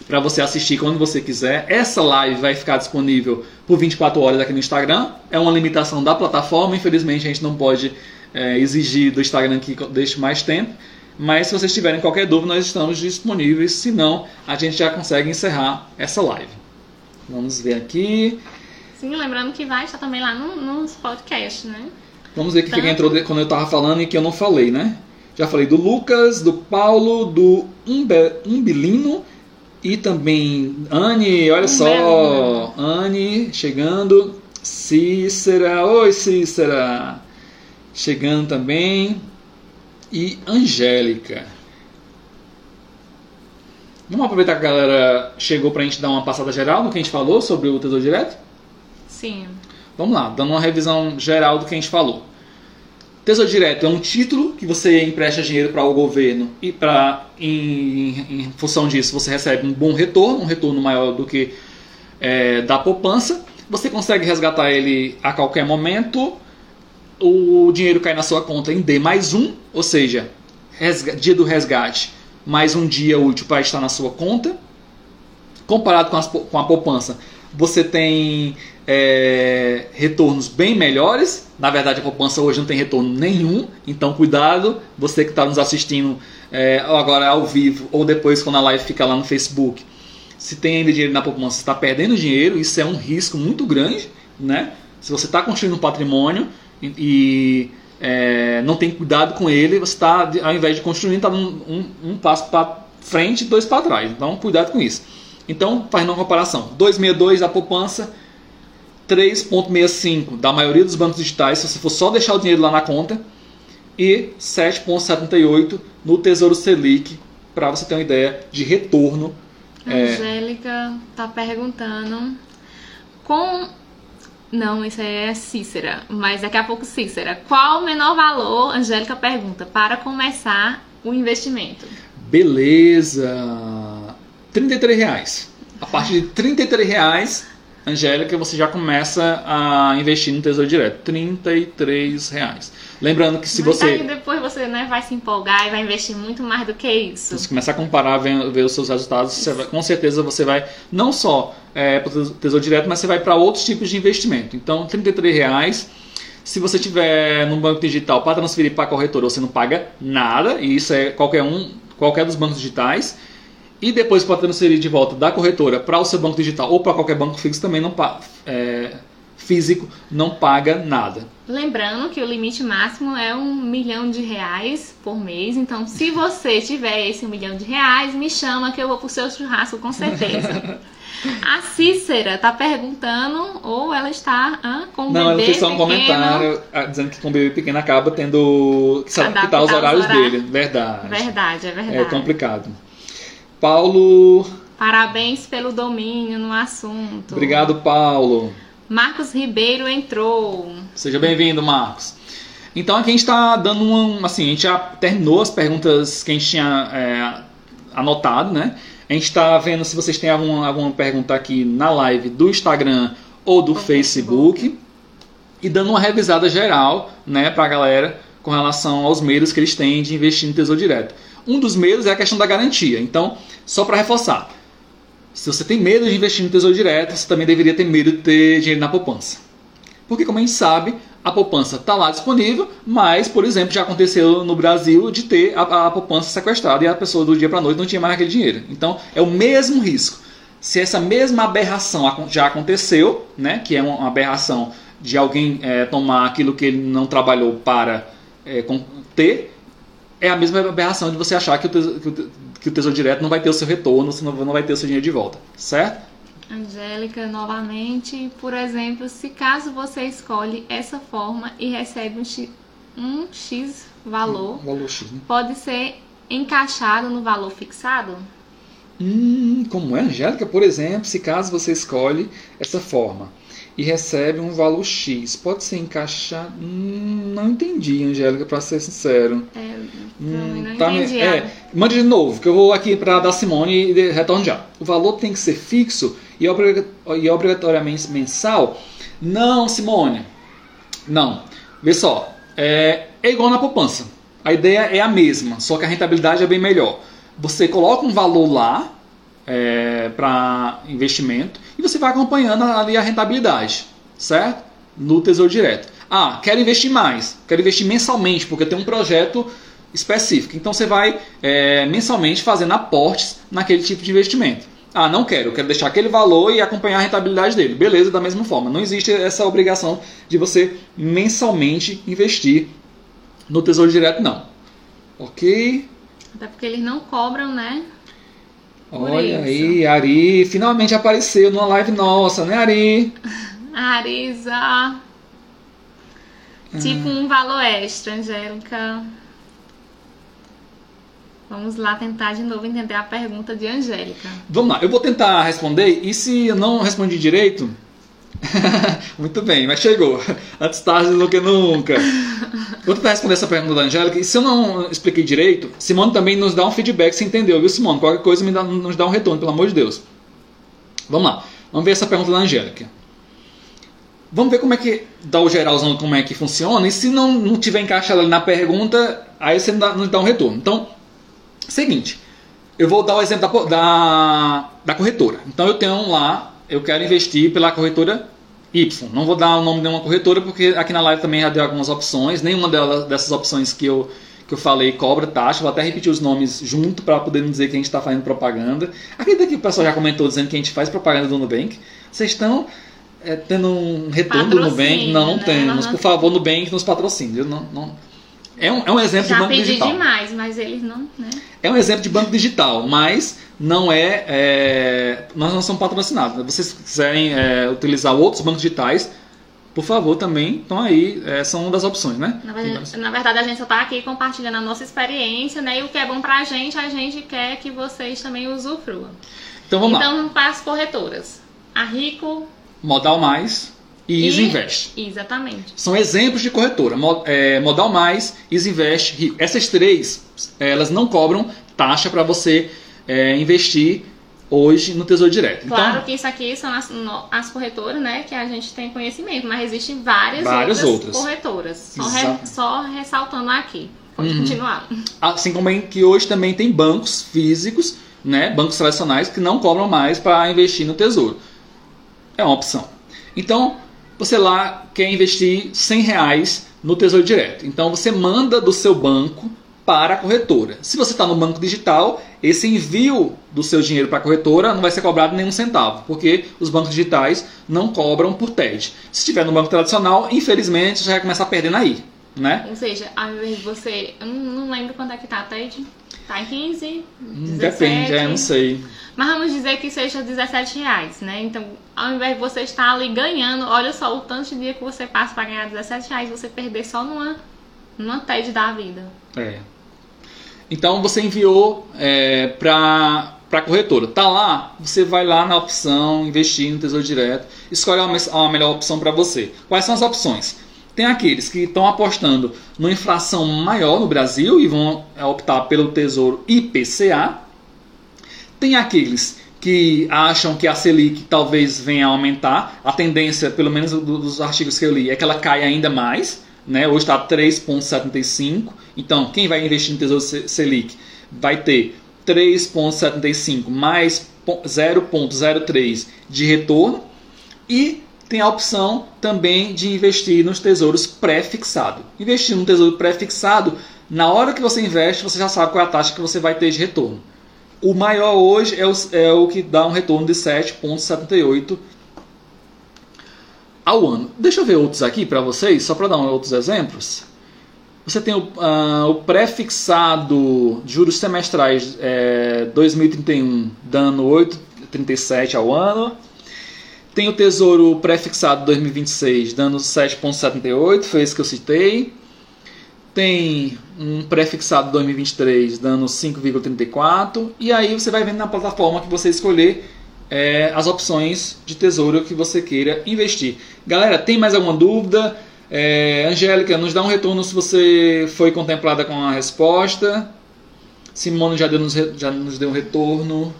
para você assistir quando você quiser. Essa live vai ficar disponível por 24 horas aqui no Instagram. É uma limitação da plataforma, infelizmente a gente não pode é, exigir do Instagram que deixe mais tempo. Mas se vocês tiverem qualquer dúvida, nós estamos disponíveis. Se não, a gente já consegue encerrar essa live. Vamos ver aqui. Sim, lembrando que vai estar também lá no, nos podcasts, né? Vamos ver o que, que entrou quando eu estava falando e que eu não falei, né? Já falei do Lucas, do Paulo, do Umbe, Umbilino e também Anne, olha só, Anne chegando, Cícera, oi Cícera, chegando também e Angélica. Vamos aproveitar que a galera chegou para a gente dar uma passada geral no que a gente falou sobre o Tesouro Direto? Sim. Vamos lá, dando uma revisão geral do que a gente falou. Tesouro Direto é um título que você empresta dinheiro para o governo e para em, em, função disso você recebe um bom retorno, um retorno maior do que é, da poupança. Você consegue resgatar ele a qualquer momento. O dinheiro cai na sua conta em D mais um, ou seja, dia do resgate mais um dia útil para estar na sua conta. Comparado com, as, com a poupança, você tem é, retornos bem melhores. Na verdade, a poupança hoje não tem retorno nenhum, então cuidado, você que está nos assistindo é, agora ao vivo ou depois quando a live fica lá no Facebook. Se tem ainda dinheiro na poupança, está perdendo dinheiro, isso é um risco muito grande, né? Se você está construindo um patrimônio e, e é, não tem cuidado com ele, você está, ao invés de construir, está um, um, um passo para frente e dois para trás. Então, cuidado com isso. Então, fazendo uma comparação: 2,62 a poupança, 3,65 da maioria dos bancos digitais, se você for só deixar o dinheiro lá na conta, e 7,78 no Tesouro Selic, para você ter uma ideia de retorno. É, Angélica está é... perguntando com não, isso é Cícera, mas daqui a pouco Cícera. Qual o menor valor, Angélica pergunta, para começar o investimento? Beleza. 33 reais. A partir de 33 reais, Angélica, você já começa a investir no Tesouro Direto. 33 reais. Lembrando que se Mas você. Aí depois você né, vai se empolgar e vai investir muito mais do que isso. Se você começar a comparar, ver, ver os seus resultados, vai, com certeza você vai não só é, para o Tesouro Direto, mas você vai para outros tipos de investimento. Então, R$ reais. Se você tiver no banco digital para transferir para a corretora, você não paga nada, e isso é qualquer um, qualquer dos bancos digitais. E depois para transferir de volta da corretora para o seu banco digital ou para qualquer banco fixo também não é, físico não paga nada. Lembrando que o limite máximo é um milhão de reais por mês. Então, se você [laughs] tiver esse um milhão de reais, me chama que eu vou pro seu churrasco com certeza. [laughs] A Cícera tá perguntando, ou ela está ah, com um Não, bebê ela fez só um pequeno. comentário ah, dizendo que com o bebê pequeno acaba tendo que adaptar os horários os horários. dele. Verdade. Verdade, é verdade. É complicado. Paulo. Parabéns pelo domínio no assunto. Obrigado, Paulo. Marcos Ribeiro entrou. Seja bem-vindo, Marcos. Então aqui a gente está dando um. Assim, a gente já terminou as perguntas que a gente tinha é, anotado, né? A gente está vendo se vocês têm alguma, alguma pergunta aqui na live do Instagram ou do Facebook, Facebook. E dando uma revisada geral, né, para a galera com relação aos meios que eles têm de investir no Tesouro Direto. Um dos meios é a questão da garantia. Então, só para reforçar, se você tem medo de investir no Tesouro Direto, você também deveria ter medo de ter dinheiro na poupança. Porque, como a gente sabe, a poupança está lá disponível, mas, por exemplo, já aconteceu no Brasil de ter a, a poupança sequestrada e a pessoa do dia para a noite não tinha mais aquele dinheiro. Então, é o mesmo risco. Se essa mesma aberração já aconteceu, né, que é uma aberração de alguém é, tomar aquilo que ele não trabalhou para é, ter, é a mesma aberração de você achar que o, que o, que o Tesouro Direto não vai ter o seu retorno, você não, não vai ter o seu dinheiro de volta, certo? Angélica, novamente, por exemplo, se caso você escolhe essa forma e recebe um X, um X valor, um valor X né? pode ser encaixado no valor fixado? Hum, como é, Angélica? Por exemplo, se caso você escolhe essa forma e recebe um valor X. Pode ser encaixado? Hum, não entendi, Angélica, para ser sincero. É, hum, não tá entendi. É, mande de novo, que eu vou aqui para da Simone e retorno já. O valor tem que ser fixo e, e obrigatoriamente mensal? Não, Simone. Não. Vê só, é, é igual na poupança. A ideia é a mesma, só que a rentabilidade é bem melhor. Você coloca um valor lá é, para investimento e você vai acompanhando ali a rentabilidade, certo? No Tesouro Direto. Ah, quero investir mais, quero investir mensalmente, porque tem um projeto específico. Então você vai é, mensalmente fazendo aportes naquele tipo de investimento. Ah, não quero, quero deixar aquele valor e acompanhar a rentabilidade dele. Beleza, da mesma forma. Não existe essa obrigação de você mensalmente investir no Tesouro Direto, não. Ok? Até porque eles não cobram, né? Olha aí, Ari finalmente apareceu numa live nossa, né, Ari? [laughs] Arisa. Ah. Tipo um valor extra, Angélica. Vamos lá tentar de novo entender a pergunta de Angélica. Vamos lá, eu vou tentar responder e se eu não respondi direito, [laughs] Muito bem, mas chegou. [laughs] Antes tarde do que nunca. Vou tentar responder essa pergunta da Angélica. E se eu não expliquei direito, Simone também nos dá um feedback se entendeu, viu, Simone? Qualquer coisa me dá, nos dá um retorno, pelo amor de Deus. Vamos lá. Vamos ver essa pergunta da Angélica. Vamos ver como é que dá o geralzão, como é que funciona. E se não, não tiver encaixado ali na pergunta, aí você nos dá, um retorno. Então, seguinte. Eu vou dar o exemplo da, da, da corretora. Então eu tenho lá eu quero investir pela corretora Y. Não vou dar o nome de uma corretora porque aqui na live também já deu algumas opções. Nenhuma delas, dessas opções que eu, que eu falei cobra taxa. Vou até repetir os nomes junto para poder dizer que a gente está fazendo propaganda. Acredita que o pessoal já comentou dizendo que a gente faz propaganda do Nubank. Vocês estão é, tendo um retorno do Nubank. Não, não né? temos. Por favor, Nubank nos patrocine. viu? Não, não. É, um, é um exemplo de Já banco pedi digital. demais, mas eles não, né? É um exemplo de banco digital, mas não é. é, nós não somos patrocinados. Se vocês quiserem é, utilizar outros bancos digitais, por favor, também estão aí, é, são uma das opções, né? Na verdade, na verdade, a gente só tá aqui compartilhando a nossa experiência, né? E o que é bom pra gente, a gente quer que vocês também usufruam. Então vamos lá. então, para as corretoras. A Rico Modal Mais e e... Easy Invest. Exatamente. São exemplos de corretora. É, Modal Mais, Easy Invest, Rico. Essas três, elas não cobram taxa para você é, investir hoje no Tesouro Direto. Claro Então, que isso aqui são as, as corretoras, né? Que a gente tem conhecimento, mas existem várias, Várias outras, outras. corretoras. Só, re- só ressaltando aqui. Pode Uhum. continuar. assim como em que hoje também tem bancos físicos, né, bancos tradicionais que não cobram mais para investir no Tesouro. É uma opção. Então, você lá quer investir 100 reais no Tesouro Direto. Então, você manda do seu banco para a corretora. Se você está no banco digital, esse envio do seu dinheiro para a corretora não vai ser cobrado nenhum centavo, porque os bancos digitais não cobram por TED. Se estiver no banco tradicional, infelizmente, já vai começar perdendo aí. Né? Ou seja, ao invés de você. Eu não, lembro quanto é que tá a TED. Tá em 15? 17, Depende, é, não sei. Mas vamos dizer que seja 17 reais, né? Então, ao invés de você estar ali ganhando, olha só o tanto de dia que você passa para ganhar 17 reais, você perder só numa, numa TED da vida. É. Então você enviou é, para a corretora. Tá lá, você vai lá na opção investir no Tesouro Direto, escolhe a melhor opção para você. Quais são as opções? Tem aqueles que estão apostando numa inflação maior no Brasil e vão optar pelo Tesouro IPCA. Tem aqueles que acham que a Selic talvez venha a aumentar. A tendência, pelo menos do- dos artigos que eu li, é que ela caia ainda mais. Né? Hoje está 3,75. Então, quem vai investir no Tesouro Se- Selic vai ter 3,75 mais po- 0,03 de retorno. E tem a opção também de investir nos tesouros pré-fixado. Investir no tesouro pré-fixado, na hora que você investe, você já sabe qual é a taxa que você vai ter de retorno. O maior hoje é o, é o que dá um retorno de 7,78 ao ano. Deixa eu ver outros aqui para vocês, só para dar outros exemplos. Você tem o, ah, o pré-fixado juros semestrais é, 2031 dando 8,37 ao ano. Tem o Tesouro pré-fixado 2026 dando 7,78, foi esse que eu citei. Tem um pré-fixado 2023 dando 5,34. E aí você vai vendo na plataforma que você escolher é, as opções de tesouro que você queira investir. Galera, tem mais alguma dúvida? É, Angélica, nos dá um retorno se você foi contemplada com a resposta. Simone já, deu já nos deu um retorno.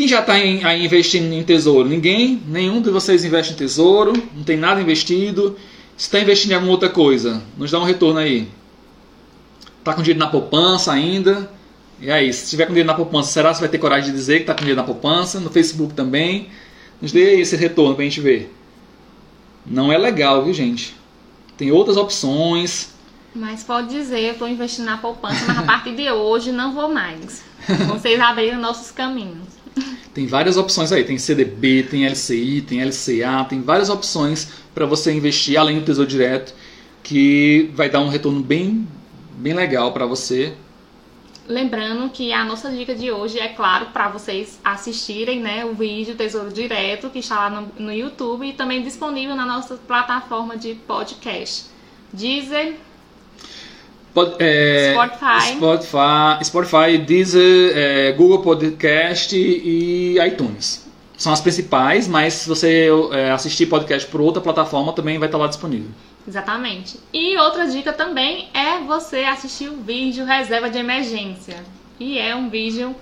Quem já está aí investindo em tesouro? Ninguém? Nenhum de vocês investe em tesouro? Não tem nada investido? Está investindo em alguma outra coisa, nos dá um retorno aí. Está com dinheiro na poupança ainda? E aí, se tiver com dinheiro na poupança, será que você vai ter coragem de dizer que está com dinheiro na poupança? No Facebook também? Nos dê esse retorno para a gente ver. Não é legal, viu, gente? Tem outras opções. Mas pode dizer, eu estou investindo na poupança, mas a partir de hoje não vou mais. Vocês abriram nossos caminhos. Tem várias opções aí. Tem CDB, tem LCI, tem LCA, tem várias opções para você investir além do Tesouro Direto, que vai dar um retorno bem, bem legal para você. Lembrando que a nossa dica de hoje é claro para vocês assistirem né, o vídeo Tesouro Direto que está lá no, no YouTube e também disponível na nossa plataforma de podcast. Deezer, Pod- é, Spotify. Spotify, Spotify, Deezer, é, Google Podcast e iTunes. São as principais, mas se você é, assistir podcast por outra plataforma, também vai estar lá disponível. Exatamente. E outra dica também é você assistir o vídeo Reserva de Emergência. E é um vídeo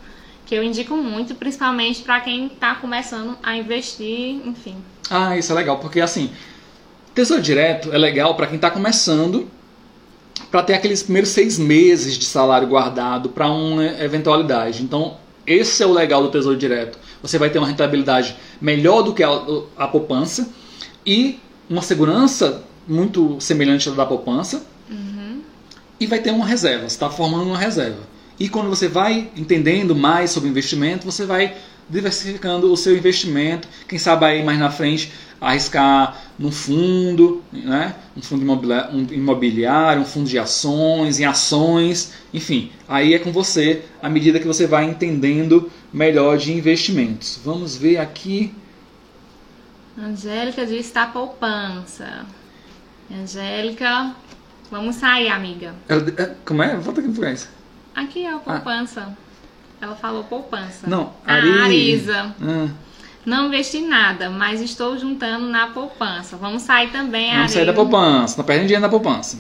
que eu indico muito, principalmente para quem está começando a investir, enfim. Ah, isso é legal, porque assim, Tesouro Direto é legal para quem está começando, para ter aqueles primeiros seis meses de salário guardado para uma eventualidade. Então, esse é o legal do Tesouro Direto. Você vai ter uma rentabilidade melhor do que a, a poupança e uma segurança muito semelhante à da poupança e vai ter uma reserva. Você está formando uma reserva. E quando você vai entendendo mais sobre investimento, você vai diversificando o seu investimento. Quem sabe aí mais na frente arriscar num fundo, né? um fundo imobiliário, um fundo de ações, em ações, enfim, aí é com você à medida que você vai entendendo melhor de investimentos. Vamos ver aqui. Angélica diz está poupança. Angélica, vamos sair, amiga. Ela, é, como é? Volta aqui pra isso. Aqui é a poupança. Ah. Ela falou poupança. Não, Ari... Ah, Arisa. Ah. Não investi nada, mas estou juntando na poupança. Vamos sair também, Vamos sair da poupança. Não perde dinheiro na poupança.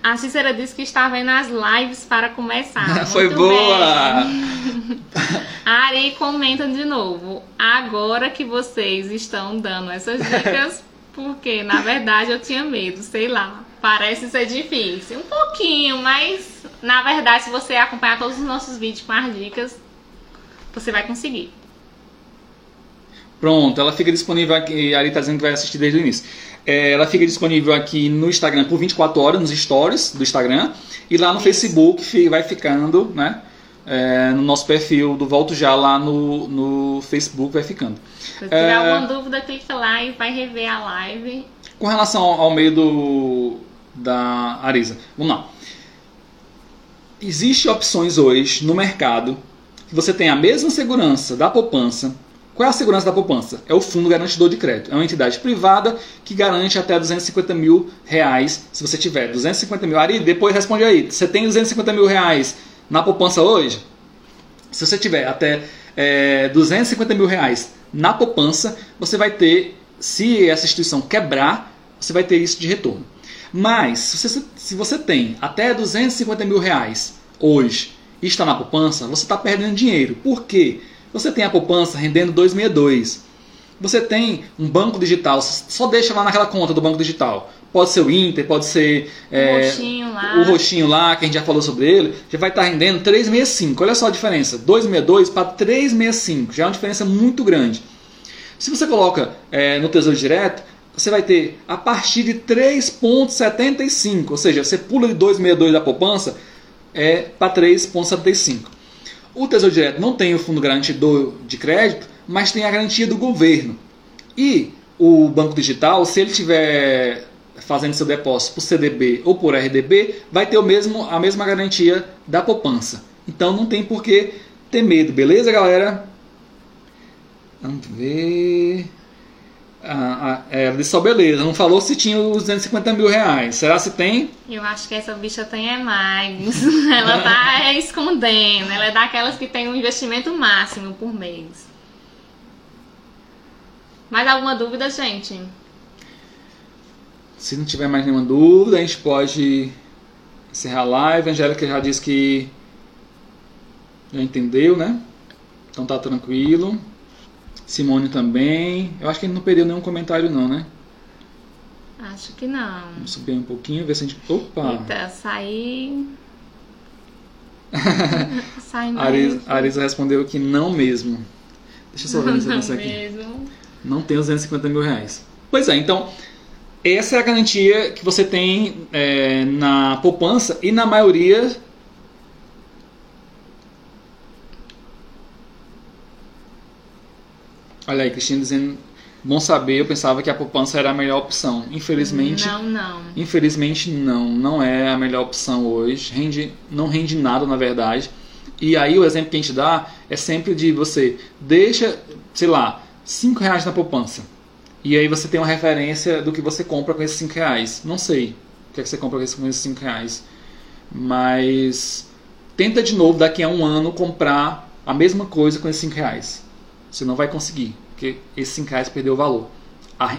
A Cícera disse que está vendo as lives para começar. [laughs] Foi Muito boa! [laughs] A Ari comenta de novo. Agora que vocês estão dando essas dicas, [laughs] porque na verdade eu tinha medo, sei lá. Parece ser difícil. Um pouquinho, mas na verdade, se você acompanhar todos os nossos vídeos com as dicas, você vai conseguir. Pronto, ela fica disponível aqui. A Ari está dizendo que vai assistir desde o início. É, ela fica disponível aqui no Instagram por 24 horas, nos stories do Instagram. E lá no Isso. Facebook vai ficando, né? É, no nosso perfil do Volto Já lá no, no Facebook vai ficando. Se tiver é, alguma dúvida, clica lá e vai rever a live. Com relação ao meio do, da Arisa, vamos lá. Existem opções hoje no mercado que você tem a mesma segurança da poupança. Qual é a segurança da poupança? É o Fundo Garantidor de Crédito. É uma entidade privada que garante até 250 mil reais se você tiver 250 mil. Ari, depois responde aí. Você tem 250 mil reais na poupança hoje? Se você tiver até é, 250 mil reais na poupança, você vai ter, se essa instituição quebrar, você vai ter isso de retorno. Mas, se você, se você tem até 250 mil reais hoje e está na poupança, você está perdendo dinheiro. Por quê? Você tem a poupança rendendo 262. Você tem um banco digital, só deixa lá naquela conta do banco digital. Pode ser o Inter, pode ser é, o, roxinho lá. o roxinho lá, que a gente já falou sobre ele. Já vai estar tá rendendo 365. Olha só a diferença: 262 para 365. Já é uma diferença muito grande. Se você coloca é, no Tesouro Direto, você vai ter a partir de 3,75, ou seja, você pula de 2,62 da poupança é para 3,75. O Tesouro Direto não tem o fundo garantidor de crédito, mas tem a garantia do governo. E o Banco Digital, se ele tiver fazendo seu depósito por CDB ou por RDB, vai ter o mesmo, a mesma garantia da poupança. Então não tem por que ter medo, beleza, galera? Vamos ver. Ah, ah, ela disse só beleza, não falou se tinha os 250 mil reais. Será se tem? Eu acho que essa bicha tem é mais. [laughs] ela tá escondendo. Ela é daquelas que tem um investimento máximo por mês. Mais alguma dúvida, gente? Se não tiver mais nenhuma dúvida, a gente pode encerrar a live. A Angélica já disse que já entendeu, né? Então tá tranquilo. Simone também. Eu acho que ele não perdeu nenhum comentário não, né? Acho que não. Vamos subir um pouquinho, ver se a gente. Opa! Eita, sair. Sai mais. A Arisa respondeu que não mesmo. Deixa eu só ver [laughs] negócio aqui. Mesmo. Não tem os 250 mil reais. Pois é, então. Essa é a garantia que você tem é, na poupança e na maioria Olha aí, Cristina dizendo, bom saber, eu pensava que a poupança era a melhor opção. Infelizmente, não, não. Infelizmente não, não é a melhor opção hoje. Rende, não rende nada, na verdade. E aí o exemplo que a gente dá é sempre de você deixa, sei lá, 5 reais na poupança. E aí você tem uma referência do que você compra com esses 5 reais. Não sei o que, é que você compra com esses 5 reais. Mas tenta de novo daqui a um ano comprar a mesma coisa com esses 5 reais. Você não vai conseguir, porque esses 5 reais perdeu o valor.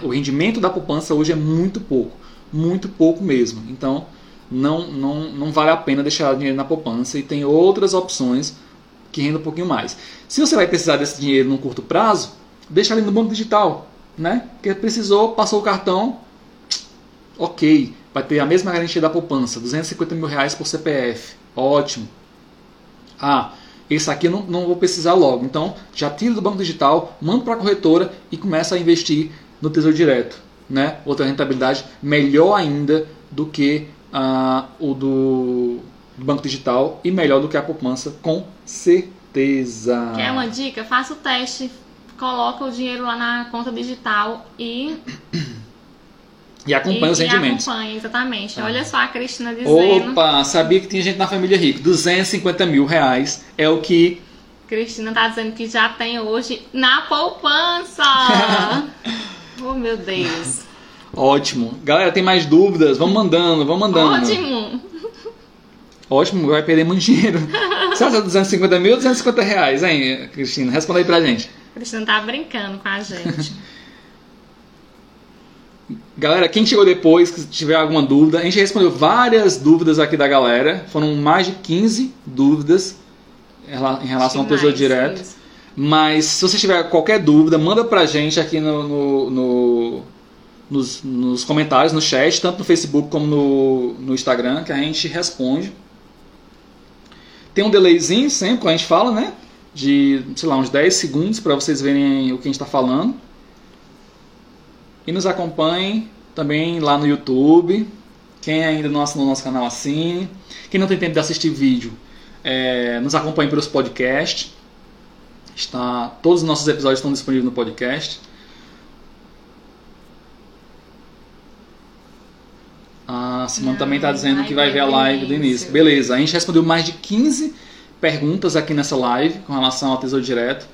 o rendimento da poupança hoje é muito pouco, muito pouco mesmo. Então, não, não, não vale a pena deixar dinheiro na poupança e tem outras opções que rendem um pouquinho mais. Se você vai precisar desse dinheiro num curto prazo, deixa ali no banco digital, né? Porque precisou, passou o cartão, ok, vai ter a mesma garantia da poupança, 250 mil reais por CPF, ótimo. Ah, esse aqui eu não, não vou precisar logo. Então, já tira do banco digital, manda para a corretora e começa a investir no Tesouro Direto. Né? Outra rentabilidade melhor ainda do que uh, o do banco digital e melhor do que a poupança, com certeza. Quer uma dica? Faça o teste coloca o dinheiro lá na conta digital e E acompanha e, os rendimentos. E acompanha, exatamente. Olha só a Cristina dizendo. Opa, sabia que tinha gente na família rica. 250 mil reais é o que. Cristina tá dizendo que já tem hoje na poupança. [laughs] oh, meu Deus. Ótimo. Galera, tem mais dúvidas? Vamos mandando, vamos mandando. Ótimo. Ótimo, vai perder muito dinheiro. Você acha 250 mil ou 250 reais, hein, Cristina? Responda aí pra gente. Cristina tá brincando com a gente. Galera, quem chegou depois, que tiver alguma dúvida, a gente respondeu várias dúvidas aqui da galera. Foram mais de 15 dúvidas em relação ao Tesouro Direto. Isso. Mas se você tiver qualquer dúvida, manda pra gente aqui no, no, no nos, nos, comentários, no chat, tanto no Facebook como no, no Instagram, que a gente responde. Tem um delayzinho sempre quando a gente fala, né? De, sei lá, uns 10 segundos para vocês verem o que a gente está falando. E nos acompanhem também lá no YouTube. Quem ainda não assinou nosso canal, assine. Quem não tem tempo de assistir vídeo, é, nos acompanhe pelos podcasts. Está, todos os nossos episódios estão disponíveis no podcast. A Simone também está dizendo que vai ver a live do início. Beleza, a gente respondeu mais de 15 perguntas aqui nessa live com relação ao Tesouro Direto.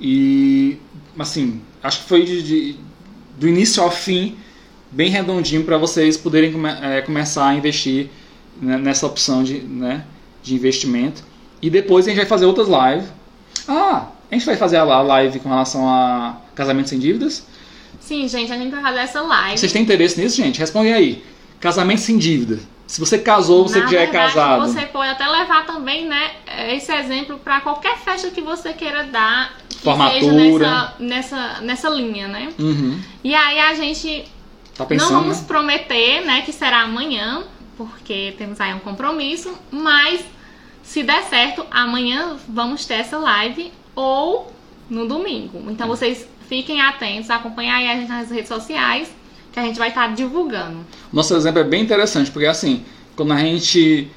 E, assim, acho que foi de, de do início ao fim bem redondinho para vocês poderem come, é, começar a investir né, nessa opção de, né, de investimento. E depois a gente vai fazer outras lives. Ah, a gente vai fazer a live com relação a casamento sem dívidas? Sim, gente, a gente vai fazer essa live. Vocês têm interesse nisso, gente? Respondem aí. Casamento sem dívida. Se você casou, você Na já verdade, é casado. Você pode até levar também, né, esse exemplo para qualquer festa que você queira dar. Formatura. Nessa, nessa, nessa linha, né? Uhum. E aí a gente tá pensando, não vamos né? prometer, né, que será amanhã, porque temos aí um compromisso, mas se der certo, amanhã vamos ter essa live ou no domingo. Então vocês fiquem atentos, acompanhem aí a gente nas redes sociais que a gente vai estar divulgando. Nosso exemplo é bem interessante, porque assim, quando a gente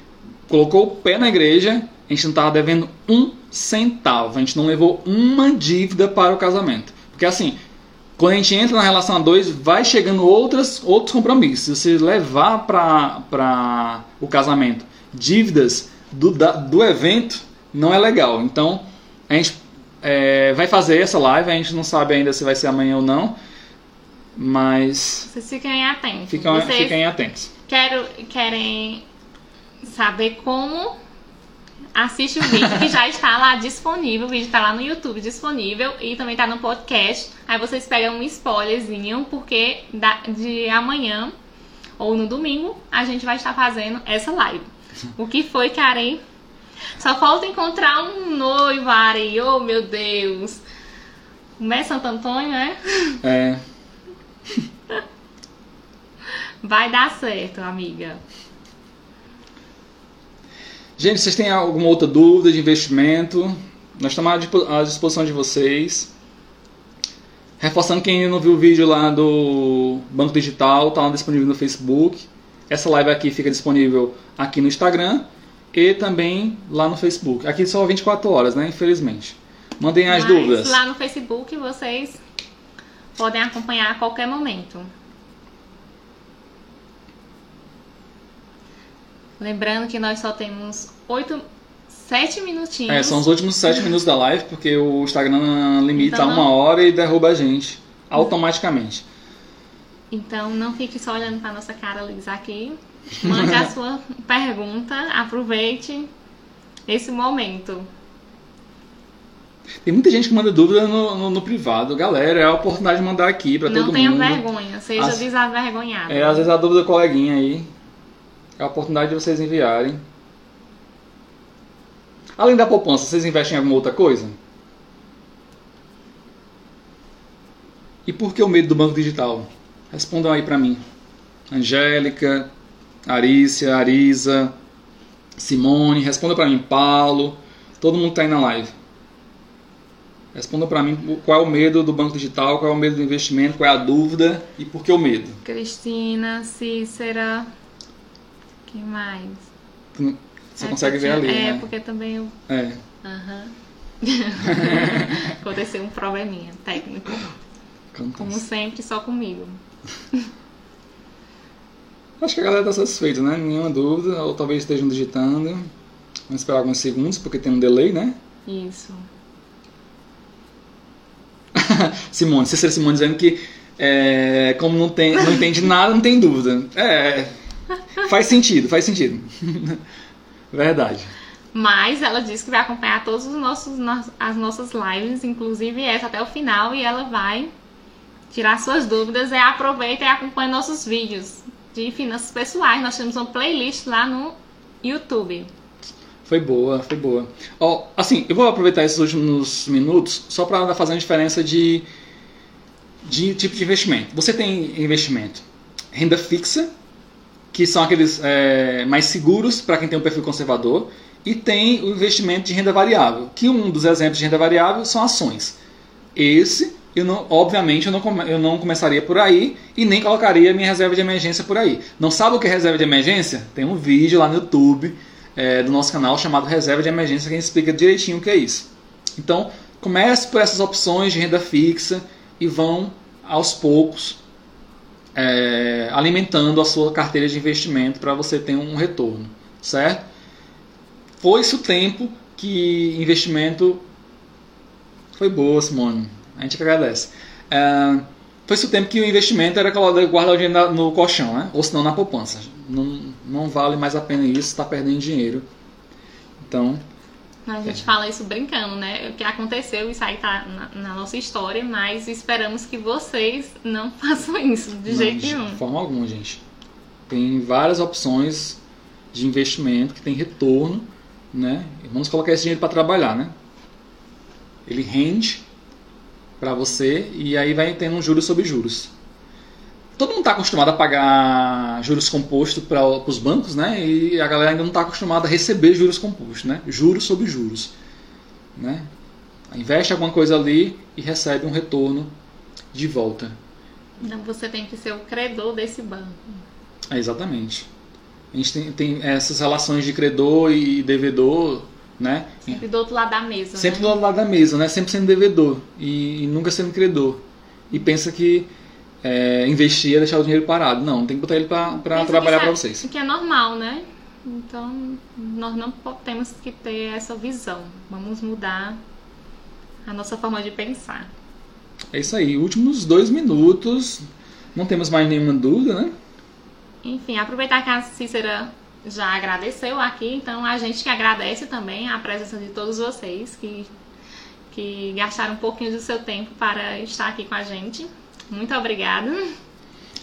colocou o pé na igreja, a gente não estava devendo um centavo, a gente não levou uma dívida para o casamento. Porque assim, quando a gente entra na relação a dois, vai chegando outras, outros compromissos. Se você levar para o casamento dívidas do, da, do evento, não é legal. Então, a gente é, vai fazer essa live, a gente não sabe ainda se vai ser amanhã ou não, mas Vocês fiquem atentos. fiquem, Vocês fiquem atentos. quero, querem saber como assiste o vídeo que já está lá disponível. O vídeo está lá no YouTube disponível e também está no podcast. Aí vocês pegam um spoilerzinho, porque de amanhã ou no domingo a gente vai estar fazendo essa live. O que foi, Karen? Só falta encontrar um noivo, Ari. Oh, meu Deus. Como é Santo Antônio, né? É, Vai dar certo, amiga. Gente, vocês têm alguma outra dúvida de investimento? Nós estamos à dispo- à disposição de vocês. Reforçando quem não viu o vídeo lá do Banco Digital, está lá disponível no Facebook. Essa live aqui fica disponível aqui no Instagram e também lá no Facebook. Aqui só 24 horas, né? Infelizmente. Mandem as Mas dúvidas. lá no Facebook vocês podem acompanhar a qualquer momento. Lembrando que nós só temos oito, sete minutinhos. É, são os últimos 7 minutos da live, porque o Instagram limita Então a não- uma hora e derruba a gente automaticamente. Então não fique só olhando para nossa cara lisa aqui. Mande a [laughs] sua pergunta, aproveite esse momento. Tem muita gente que manda dúvida no, no- no privado. Galera, é a oportunidade de mandar aqui para não todo tenha mundo. vergonha, seja As- desavergonhado. É, às vezes a dúvida do coleguinha aí. É a oportunidade de vocês enviarem. Além da poupança, vocês investem em alguma outra coisa? E por que o medo do banco digital? Respondam aí pra mim. Angélica, Arícia, Arisa, Simone, responda pra mim, Paulo. Todo mundo tá aí na live. Responda pra mim qual é o medo do banco digital, qual é o medo do investimento, qual é a dúvida e por que o medo. Cristina, Cícera. Quem mais? Você É, consegue ver ali, É, né? porque também eu. É. Aham. [laughs] Aconteceu um probleminha técnico. Como sempre, só comigo. Acho que a galera está satisfeita, né? Nenhuma dúvida, ou talvez estejam digitando. Vamos esperar alguns segundos, porque tem um delay, né? Isso. [laughs] Simone, Cícera Simone dizendo que é, como não, tem, não entende nada, não tem dúvida. É, faz sentido, faz sentido. [laughs] Verdade. Mas ela disse que vai acompanhar todos os nossos as nossas lives, inclusive essa até o final, e ela vai tirar suas dúvidas. E aproveita e acompanha nossos vídeos de finanças pessoais. Nós temos uma playlist lá no YouTube. Foi boa, foi boa. Ó, assim, eu vou aproveitar esses últimos minutos só para fazer uma diferença de, de tipo de investimento. Você tem investimento renda fixa, que são aqueles é, mais seguros para quem tem um perfil conservador, e tem o investimento de renda variável, que um dos exemplos de renda variável são ações. Esse eu não, obviamente eu não, eu não começaria por aí e nem colocaria minha reserva de emergência por aí. Não sabe o que é reserva de emergência? Tem um vídeo lá no YouTube é, do nosso canal chamado Reserva de Emergência que explica direitinho o que é isso. Então, comece por essas opções de renda fixa e vão aos poucos é, alimentando a sua carteira de investimento para você ter um retorno, certo? Foi-se o tempo que investimento foi boa, Simone a gente agradece. É, foi-se o tempo que o investimento era guardar o dinheiro no colchão, né? ou senão na poupança. Não, não vale mais a pena isso, está perdendo dinheiro. Então. A gente é. fala isso brincando, né? O que aconteceu, isso aí tá na, na, nossa história, mas esperamos que vocês não [laughs] façam isso de não, jeito nenhum. De forma alguma, gente. Tem várias opções de investimento que tem retorno, né? Vamos colocar esse dinheiro para trabalhar, né? Ele rende para você e aí vai tendo um juros sobre juros. Todo mundo está acostumado a pagar juros compostos para os bancos, né? E a galera ainda não está acostumada a receber juros compostos, né? Juros sobre juros, né? Investe alguma coisa ali e recebe um retorno de volta. Então você tem que ser o credor desse banco. É, exatamente. A gente tem, tem essas relações de credor e devedor né? Sempre do outro lado da mesa. Sempre né? do outro lado da mesa, né? Sempre sendo devedor e, e nunca sendo credor. E pensa que é, investir é deixar o dinheiro parado. Não, tem que botar ele para trabalhar para vocês. Que é normal, né? Então, nós não temos que ter essa visão. Vamos mudar a nossa forma de pensar. É isso aí. Últimos dois minutos. Não temos mais nenhuma dúvida, né? Enfim, aproveitar que a Cícera já agradeceu aqui, então a gente que agradece também a presença de todos vocês que, que gastaram um pouquinho do seu tempo para estar aqui com a gente. Muito obrigada.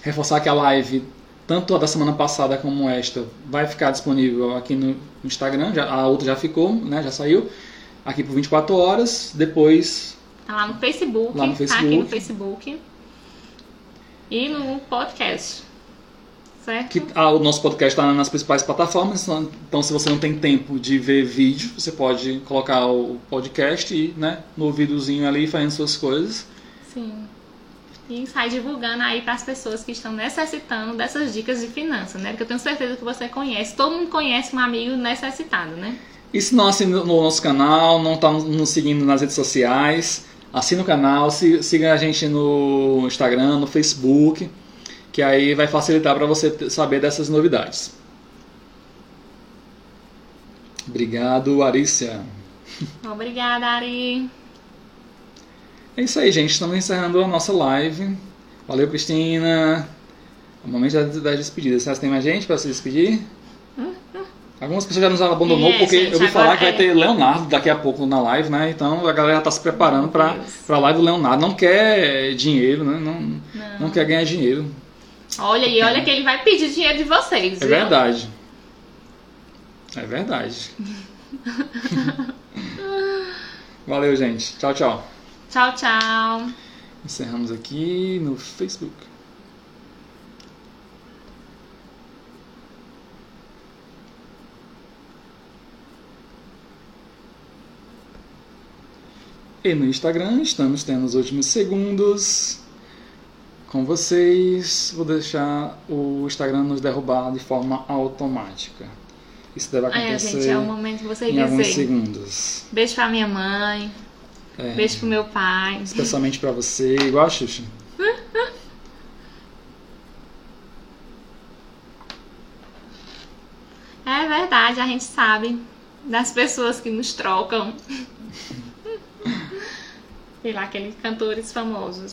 Reforçar que a live, tanto a da semana passada como esta, vai ficar disponível aqui no Instagram, já, a outra já ficou, né, já saiu, aqui por 24 horas, depois... Tá lá no Facebook, lá no Facebook. tá aqui no Facebook e no podcast. Certo. Que, ah, o nosso podcast está nas principais plataformas, então se você não tem tempo de ver vídeo, você pode colocar o podcast e, né, no ouvidozinho ali fazendo suas coisas. Sim. E sai divulgando aí para as pessoas que estão necessitando dessas dicas de finanças, né? Porque eu tenho certeza que você conhece, todo mundo conhece um amigo necessitado, né? E se não assina no nosso canal, não está nos seguindo nas redes sociais, assina o canal, siga a gente no Instagram, no Facebook que aí vai facilitar para você saber dessas novidades. Obrigado, Arícia. Obrigada, Ari. É isso aí, gente. Estamos encerrando a nossa live. Valeu, Cristina. O momento das despedidas. Você tem mais gente para se despedir? Algumas pessoas já nos abandonou é, porque gente, eu ouvi falar que vai é. ter Leonardo daqui a pouco na live, né? Então a galera está se preparando para a live do Leonardo. Não quer dinheiro, né? Não, não. não quer ganhar dinheiro. Olha, e olha que ele vai pedir dinheiro de vocês. É viu? verdade. É verdade. [laughs] Valeu, gente. Tchau, tchau. Tchau, tchau. Encerramos aqui no Facebook. E no Instagram estamos tendo os últimos segundos com vocês. Vou deixar o Instagram nos derrubar de forma automática. Isso deve acontecer gente, é momento você em alguns dizer. segundos. Beijo pra minha mãe, É, beijo pro meu pai. Especialmente pra você, igual a Xuxa. [laughs] É verdade, a gente sabe das pessoas que nos trocam. [laughs] Sei lá, aqueles cantores famosos.